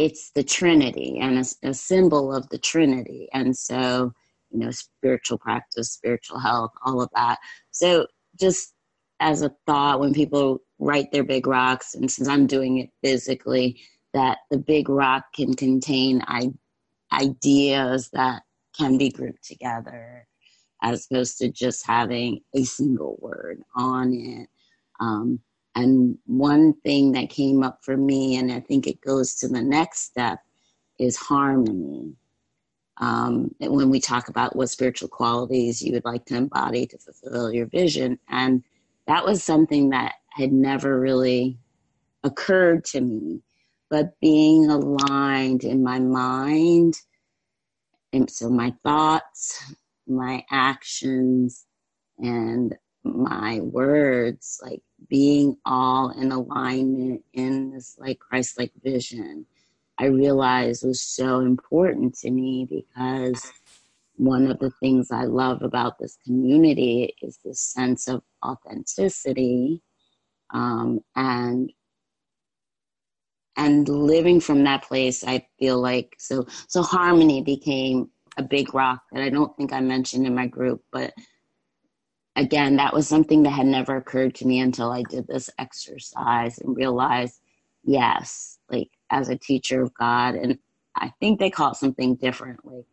it's the Trinity and a, a symbol of the Trinity. And so, you know, spiritual practice, spiritual health, all of that. So, just as a thought, when people write their big rocks, and since I'm doing it physically, that the big rock can contain I- ideas that can be grouped together as opposed to just having a single word on it. Um, and one thing that came up for me, and I think it goes to the next step, is harmony. Um, when we talk about what spiritual qualities you would like to embody to fulfill your vision, and that was something that had never really occurred to me. But being aligned in my mind, and so my thoughts, my actions, and my words, like being all in alignment in this like Christ like vision, I realized was so important to me because one of the things I love about this community is this sense of authenticity um, and and living from that place i feel like so so harmony became a big rock that i don't think i mentioned in my group but again, that was something that had never occurred to me until I did this exercise and realized, yes, like as a teacher of God, and I think they call it something different, like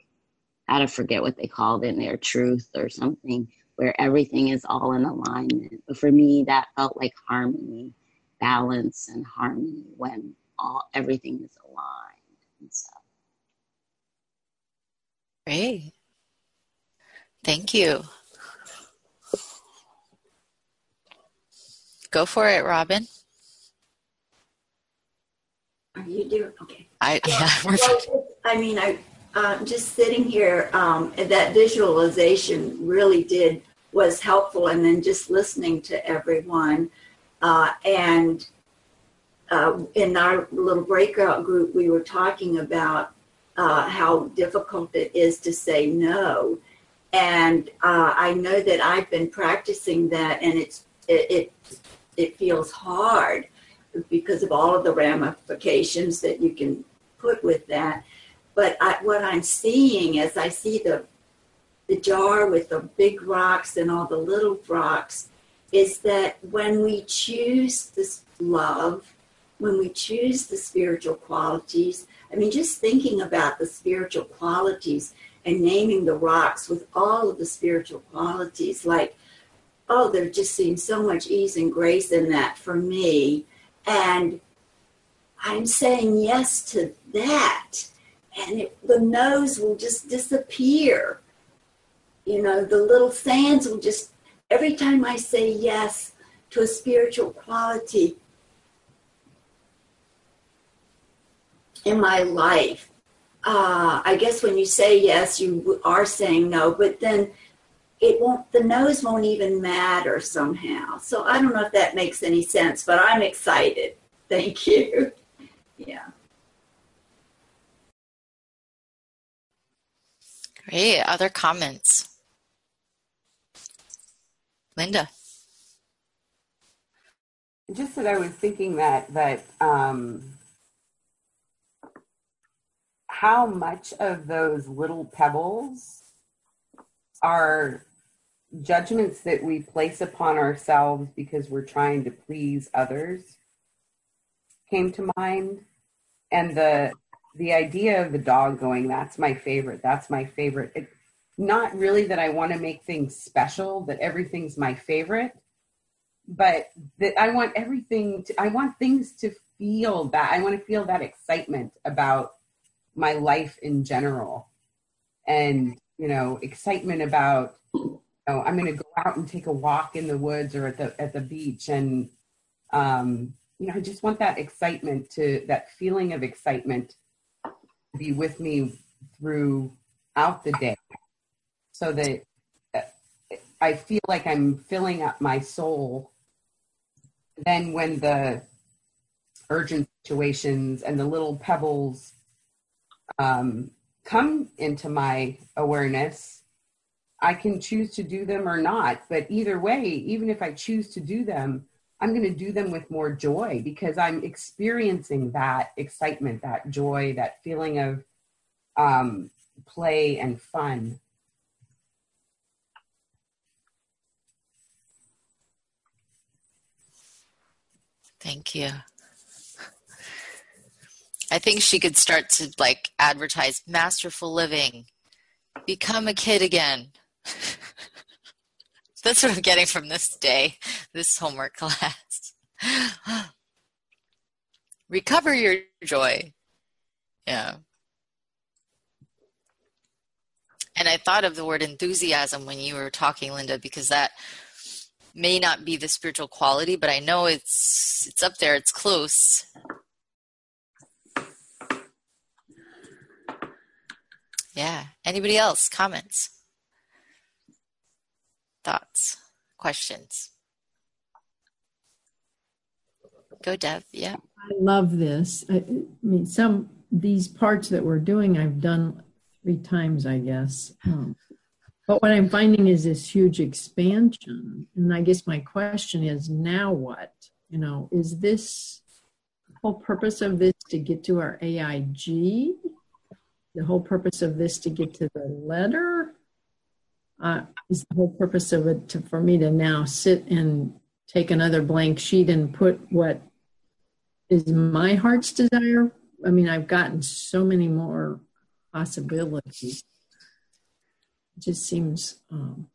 I don't forget what they called it in their truth or something, where everything is all in alignment. But for me, that felt like harmony, balance, and harmony when all everything is aligned and so. Great. Thank you. Go for it, Robin. Are you doing okay? I yeah. Well, I mean, I uh, just sitting here. Um, that visualization really did was helpful, and then just listening to everyone, uh, and uh, in our little breakout group, we were talking about uh, how difficult it is to say no. And uh, I know that I've been practicing that, and it's it, it, it feels hard because of all of the ramifications that you can put with that. But I, what I'm seeing as I see the the jar with the big rocks and all the little rocks is that when we choose this love, when we choose the spiritual qualities, I mean, just thinking about the spiritual qualities and naming the rocks with all of the spiritual qualities, like, oh, there just seems so much ease and grace in that for me. And I'm saying yes to that. And it, the nose will just disappear. You know, the little sands will just, every time I say yes to a spiritual quality, in my life. Uh, I guess when you say yes, you are saying no, but then it won't, the no's won't even matter somehow. So I don't know if that makes any sense, but I'm excited. Thank you. Yeah. Great. Other comments? Linda. Just that I was thinking that that um, how much of those little pebbles are judgments that we place upon ourselves because we're trying to please others came to mind. And the the idea of the dog going that's my favorite that's my favorite. It, not really that i want to make things special that everything's my favorite but that i want everything to i want things to feel that i want to feel that excitement about my life in general. And you know excitement about you know i'm going to go out and take a walk in the woods or at the at the beach. And um you know i just want that excitement to that feeling of excitement to be with me throughout the day. So that uh, i feel like i'm filling up my soul. Then when the urgent situations and the little pebbles um, come into my awareness, I can choose to do them or not. But either way, even if I choose to do them, I'm going to do them with more joy because I'm experiencing that excitement, that joy, that feeling of um, play and fun. Thank you. I think she could start to like advertise masterful living, become a kid again. That's what I'm getting from this day, this homework class. Recover your joy. Yeah. And I thought of the word enthusiasm when you were talking, Linda, because that may not be the spiritual quality, but I know it's it's up there, it's close. Yeah. Anybody else? Comments? Thoughts? Questions? Go, Deb. Yeah. I love this. I, I mean, some these parts that we're doing, I've done three times, I guess. Um, but what I'm finding is this huge expansion. And I guess my question is now what? You know, is this whole purpose of this to get to our AIG? The whole purpose of this to get to the letter? uh, is the whole purpose of it to, for me to now sit and take another blank sheet and put what is my heart's desire. I mean, I've gotten so many more possibilities. It just seems um,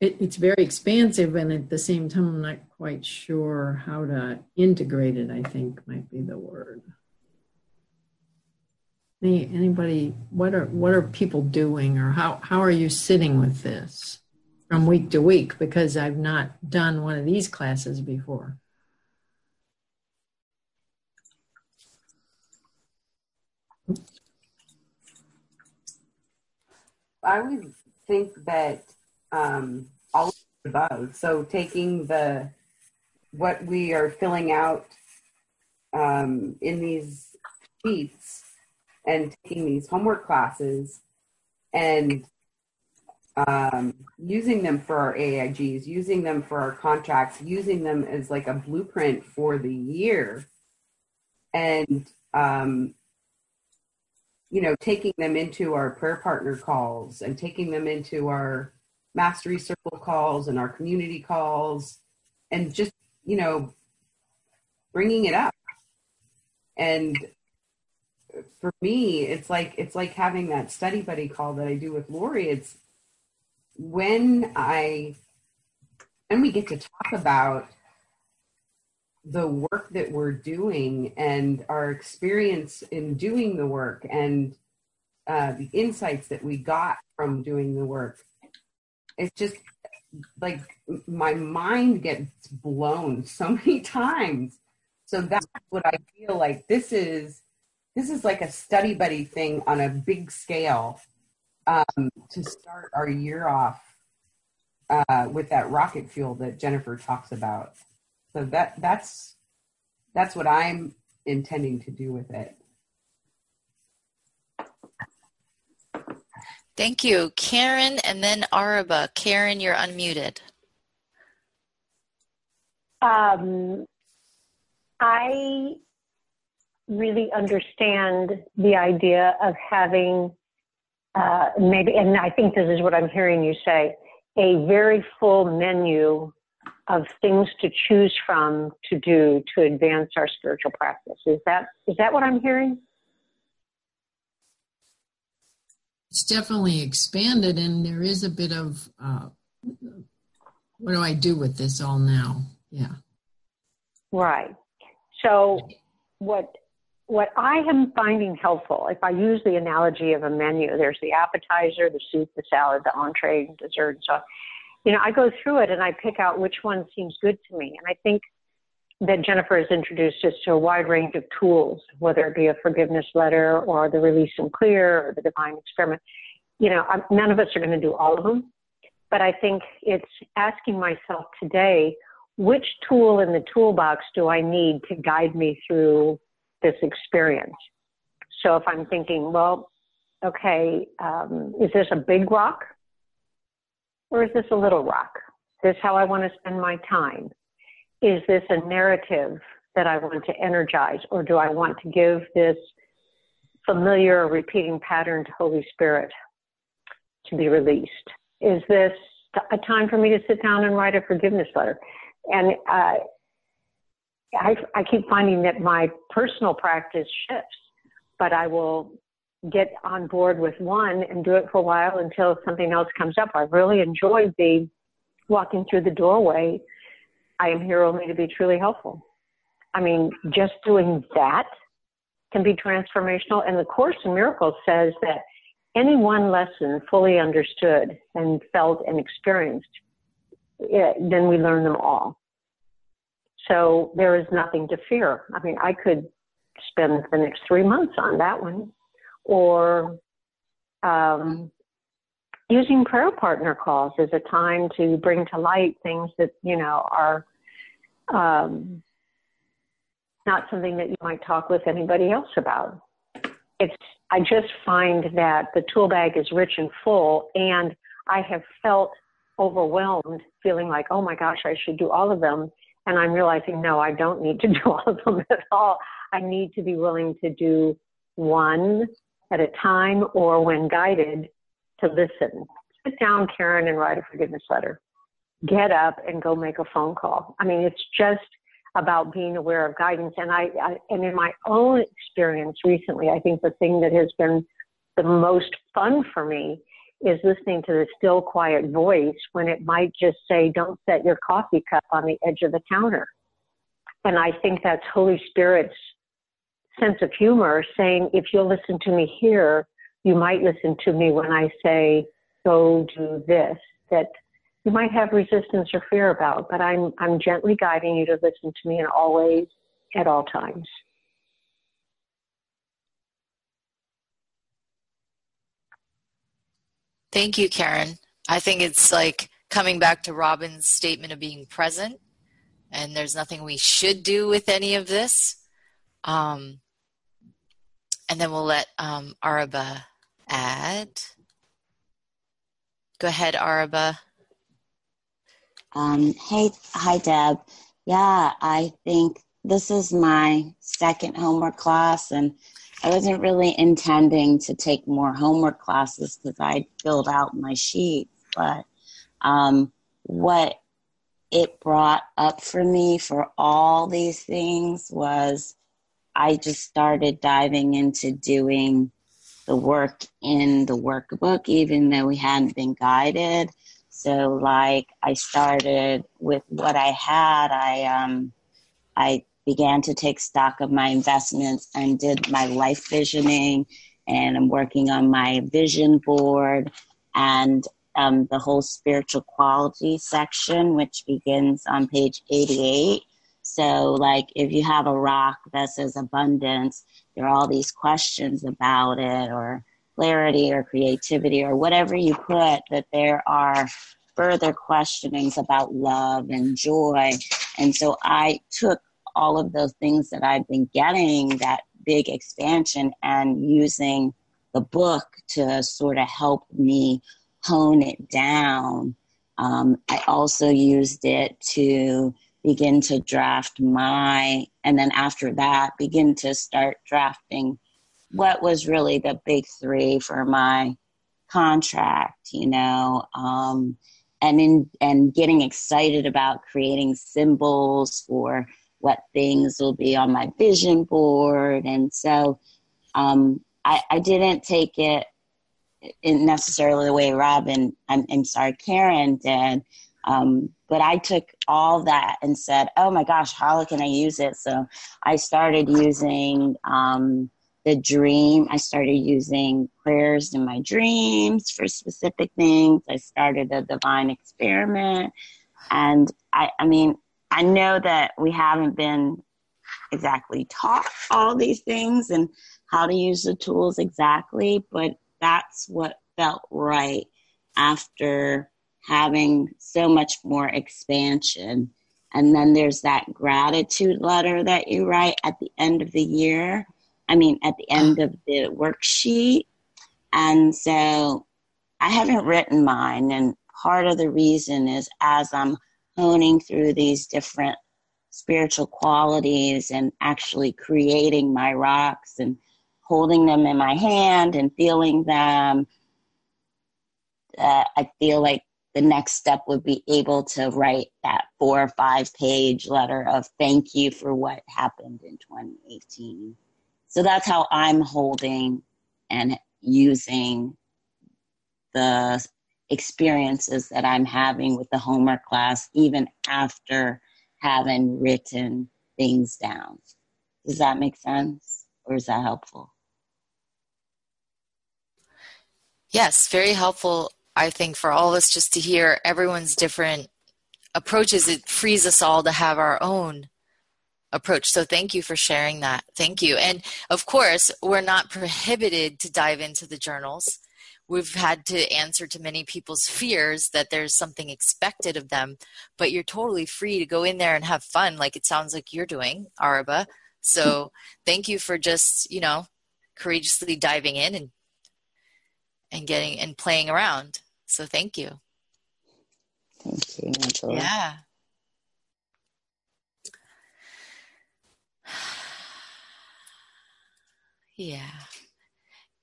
it, it's very expansive, and at the same time, I'm not quite sure how to integrate it. I think might be the word. Any, anybody? What are what are people doing, or how how are you sitting with this from week to week? Because I've not done one of these classes before. I would think that um, all of the above. So taking the what we are filling out um, in these sheets and taking these homework classes and um, using them for our AIGs, using them for our contracts, using them as like a blueprint for the year, and um, you know, taking them into our prayer partner calls and taking them into our mastery circle calls and our community calls and just, you know, bringing it up. And for me, it's like it's like having that study buddy call that I do with Lori. It's when I and we get to talk about the work that we're doing and our experience in doing the work and uh, the insights that we got from doing the work it's just like my mind gets blown so many times so that's what i feel like this is this is like a study buddy thing on a big scale um, to start our year off uh, with that rocket fuel that jennifer talks about so that that's that's what I'm intending to do with it. Thank you, Karen, and then Araba. Karen, you're unmuted. Um, I really understand the idea of having uh, maybe, and I think this is what I'm hearing you say, a very full menu of things to choose from to do to advance our spiritual practice. Is that is that what I'm hearing? It's definitely expanded, and there is a bit of uh, what do I do with this all now? Yeah. Right. So what what I am finding helpful, if I use the analogy of a menu, there's the appetizer, the soup, the salad, the entree, dessert, and so on you know, I go through it and I pick out which one seems good to me. And I think that Jennifer has introduced us to a wide range of tools, whether it be a forgiveness letter or the release and clear or the divine experiment. You know, I'm, none of us are going to do all of them, but I think it's asking myself today, which tool in the toolbox do I need to guide me through this experience? So if I'm thinking, well, okay, um, is this a big rock or is this a little rock? Is this how I want to spend my time? Is this a narrative that I want to energize, or do I want to give this familiar repeating pattern to Holy Spirit to be released? Is this a time for me to sit down and write a forgiveness letter? And uh, I, I keep finding that my personal practice shifts, but I will get on board with one and do it for a while until something else comes up. I really enjoyed the walking through the doorway. I am here only to be truly helpful. I mean, just doing that can be transformational. And the Course in Miracles says that any one lesson fully understood and felt and experienced, it, then we learn them all. So there is nothing to fear. I mean, I could spend the next three months on that one or um, using prayer partner calls as a time to bring to light things that you know are um, not something that you might talk with anybody else about. It's I just find that the tool bag is rich and full, and I have felt overwhelmed, feeling like, oh my gosh, I should do all of them. And I'm realizing, no, I don't need to do all of them at all. I need to be willing to do one at a time or when guided to listen sit down, Karen, and write a forgiveness letter. Get up and go make a phone call. I mean, it's just about being aware of guidance. And I, I and in my own experience recently, I think the thing that has been the most fun for me is listening to the still quiet voice when it might just say, don't set your coffee cup on the edge of the counter. And I think that's Holy Spirit's sense of humor saying, if you'll listen to me here, you might listen to me when I say, go do this, that you might have resistance or fear about, but I'm, I'm gently guiding you to listen to me and always at all times. Thank you, Karen. I think it's like coming back to Robin's statement of being present, and there's nothing we should do with any of this. Um, and then we'll let um, Araba add. Go ahead, Araba. Um, hey, hi, Deb. Yeah, I think this is my second homework class, and I wasn't really intending to take more homework classes because I filled out my sheet. But um, what it brought up for me for all these things was I just started diving into doing the work in the workbook, even though we hadn't been guided. So, like, I started with what I had. I um, I began to take stock of my investments and did my life visioning and I'm working on my vision board and um, the whole spiritual quality section, which begins on page 88. So, like, if you have a rock that says abundance, there are all these questions about it, or clarity, or creativity, or whatever you put, that there are further questionings about love and joy. And so I took all of those things that I've been getting, that big expansion, and using the book to sort of help me hone it down. Um, I also used it to begin to draft my, and then after that, begin to start drafting what was really the big three for my contract, you know. Um, and in and getting excited about creating symbols for what things will be on my vision board. And so um, I, I, didn't take it necessarily the way Robin, I'm, I'm sorry, Karen did. Um, but I took all that and said, oh my gosh, how can I use it? So I started using um, the dream. I started using prayers in my dreams for specific things. I started a divine experiment. And I, I mean, I know that we haven't been exactly taught all these things and how to use the tools exactly, but that's what felt right after having so much more expansion. And then there's that gratitude letter that you write at the end of the year. I mean, at the end of the worksheet. And so I haven't written mine. And part of the reason is as I'm honing through these different spiritual qualities and actually creating my rocks and holding them in my hand and feeling them. Uh, I feel like the next step would be able to write that four or five page letter of thank you for what happened in 2018. So that's how I'm holding and using the experiences that I'm having with the homework class, even after having written things down. Does that make sense? Or is that helpful? Yes, very helpful, I think, for all of us just to hear everyone's different approaches. It frees us all to have our own approach. So thank you for sharing that. Thank you. And of course, we're not prohibited to dive into the journals we've had to answer to many people's fears that there's something expected of them but you're totally free to go in there and have fun like it sounds like you're doing araba. So thank you for just you know courageously diving in and and getting and playing around. So thank you. Thank you Angela. yeah. Yeah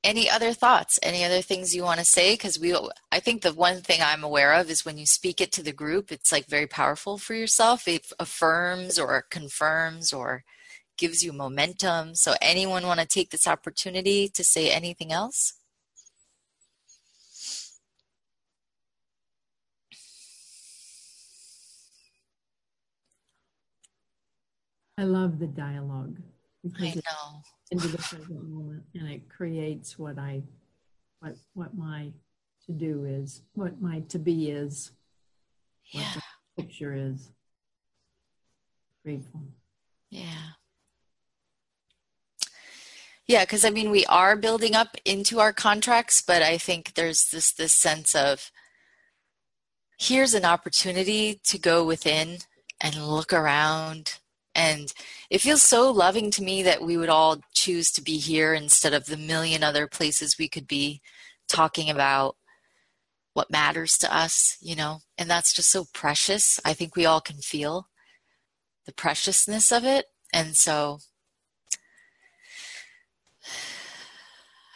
any other thoughts any other things you want to say because we I think the one thing I'm aware of is when you speak it to the group, it's like very powerful for yourself. It affirms or confirms or gives you momentum. So, anyone want to take this opportunity to say anything else? I love the dialogue because I know. Into the present moment and it creates what I what what my to do is, what my to be is, what Yeah. the picture is. Grateful. Yeah. Yeah, because I mean, we are building up into our contracts, but I think there's this this sense of here's an opportunity to go within and look around. And it feels so loving to me that we would all choose to be here instead of the million other places we could be talking about what matters to us, you know? And that's just so precious. I think we all can feel the preciousness of it. And so,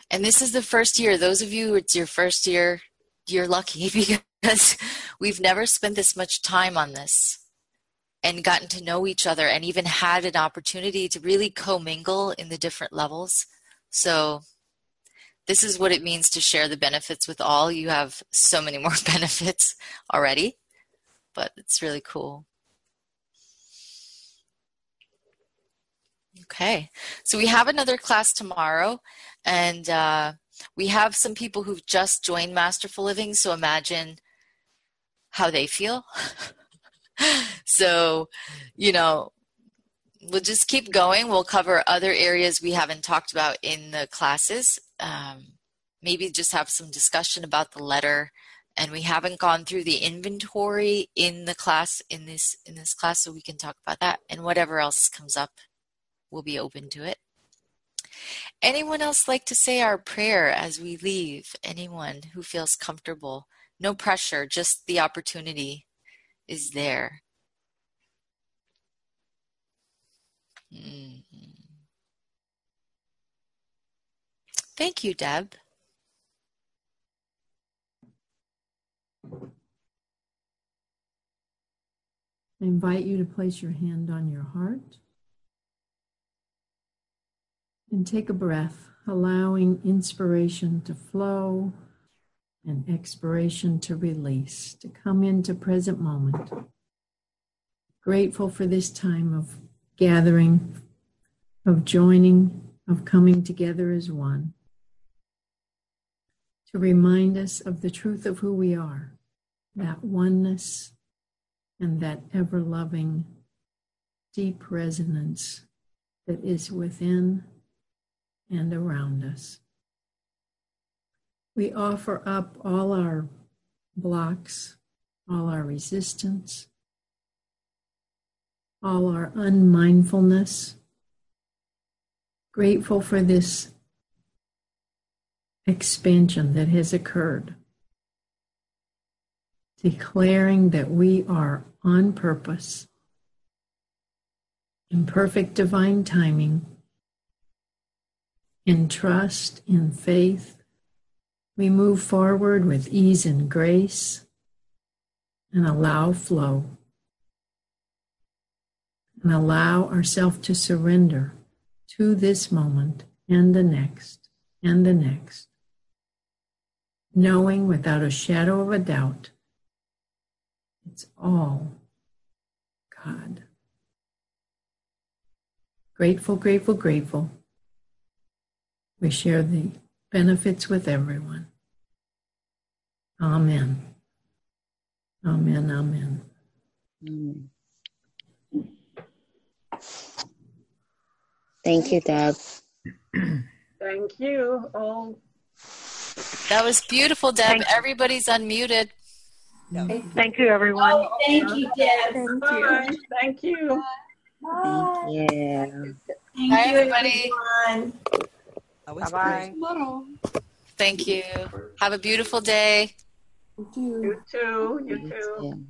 and this is the first year, those of you, it's your first year, you're lucky because we've never spent this much time on this and gotten to know each other and even had an opportunity to really commingle in the different levels. So, this is what it means to share the benefits with all. You have so many more benefits already, but it's really cool. Okay, so we have another class tomorrow, and uh, we have some people who've just joined Masterful Living, so imagine how they feel. so, you know, we'll just keep going. We'll cover other areas we haven't talked about in the classes. Um, maybe just have some discussion about the letter. And we haven't gone through the inventory in the class in this in this class, so we can talk about that. And whatever else comes up, we'll be open to it. Anyone else like to say our prayer as we leave? Anyone who feels comfortable? No pressure, just the opportunity is there. Mhm. Thank you, Deb. I invite you to place your hand on your heart and take a breath, allowing inspiration to flow and expiration to release, to come into present moment. Grateful for this time of gathering, of joining, of coming together as one. To remind us of the truth of who we are, that oneness and that ever loving, deep resonance that is within and around us. We offer up all our blocks, all our resistance, all our unmindfulness. Grateful for this expansion that has occurred declaring that we are on purpose, in perfect divine timing, in trust, in faith. We move forward with ease and grace and allow flow and allow ourselves to surrender to this moment and the next and the next, knowing without a shadow of a doubt it's all God. Grateful, grateful, grateful. We share the benefits with everyone. Amen. Amen. Amen. Thank you, Deb. Thank you all. That was beautiful, Deb. Thank you. Everybody's unmuted. Thank you, everyone. Oh, thank you, Deb. Thank Bye. you. Thank you. Thank you. Thank Bye, you, everybody. everyone. That was Bye-bye. Thank you. Have a beautiful day. Thank you. You too. You You too. too.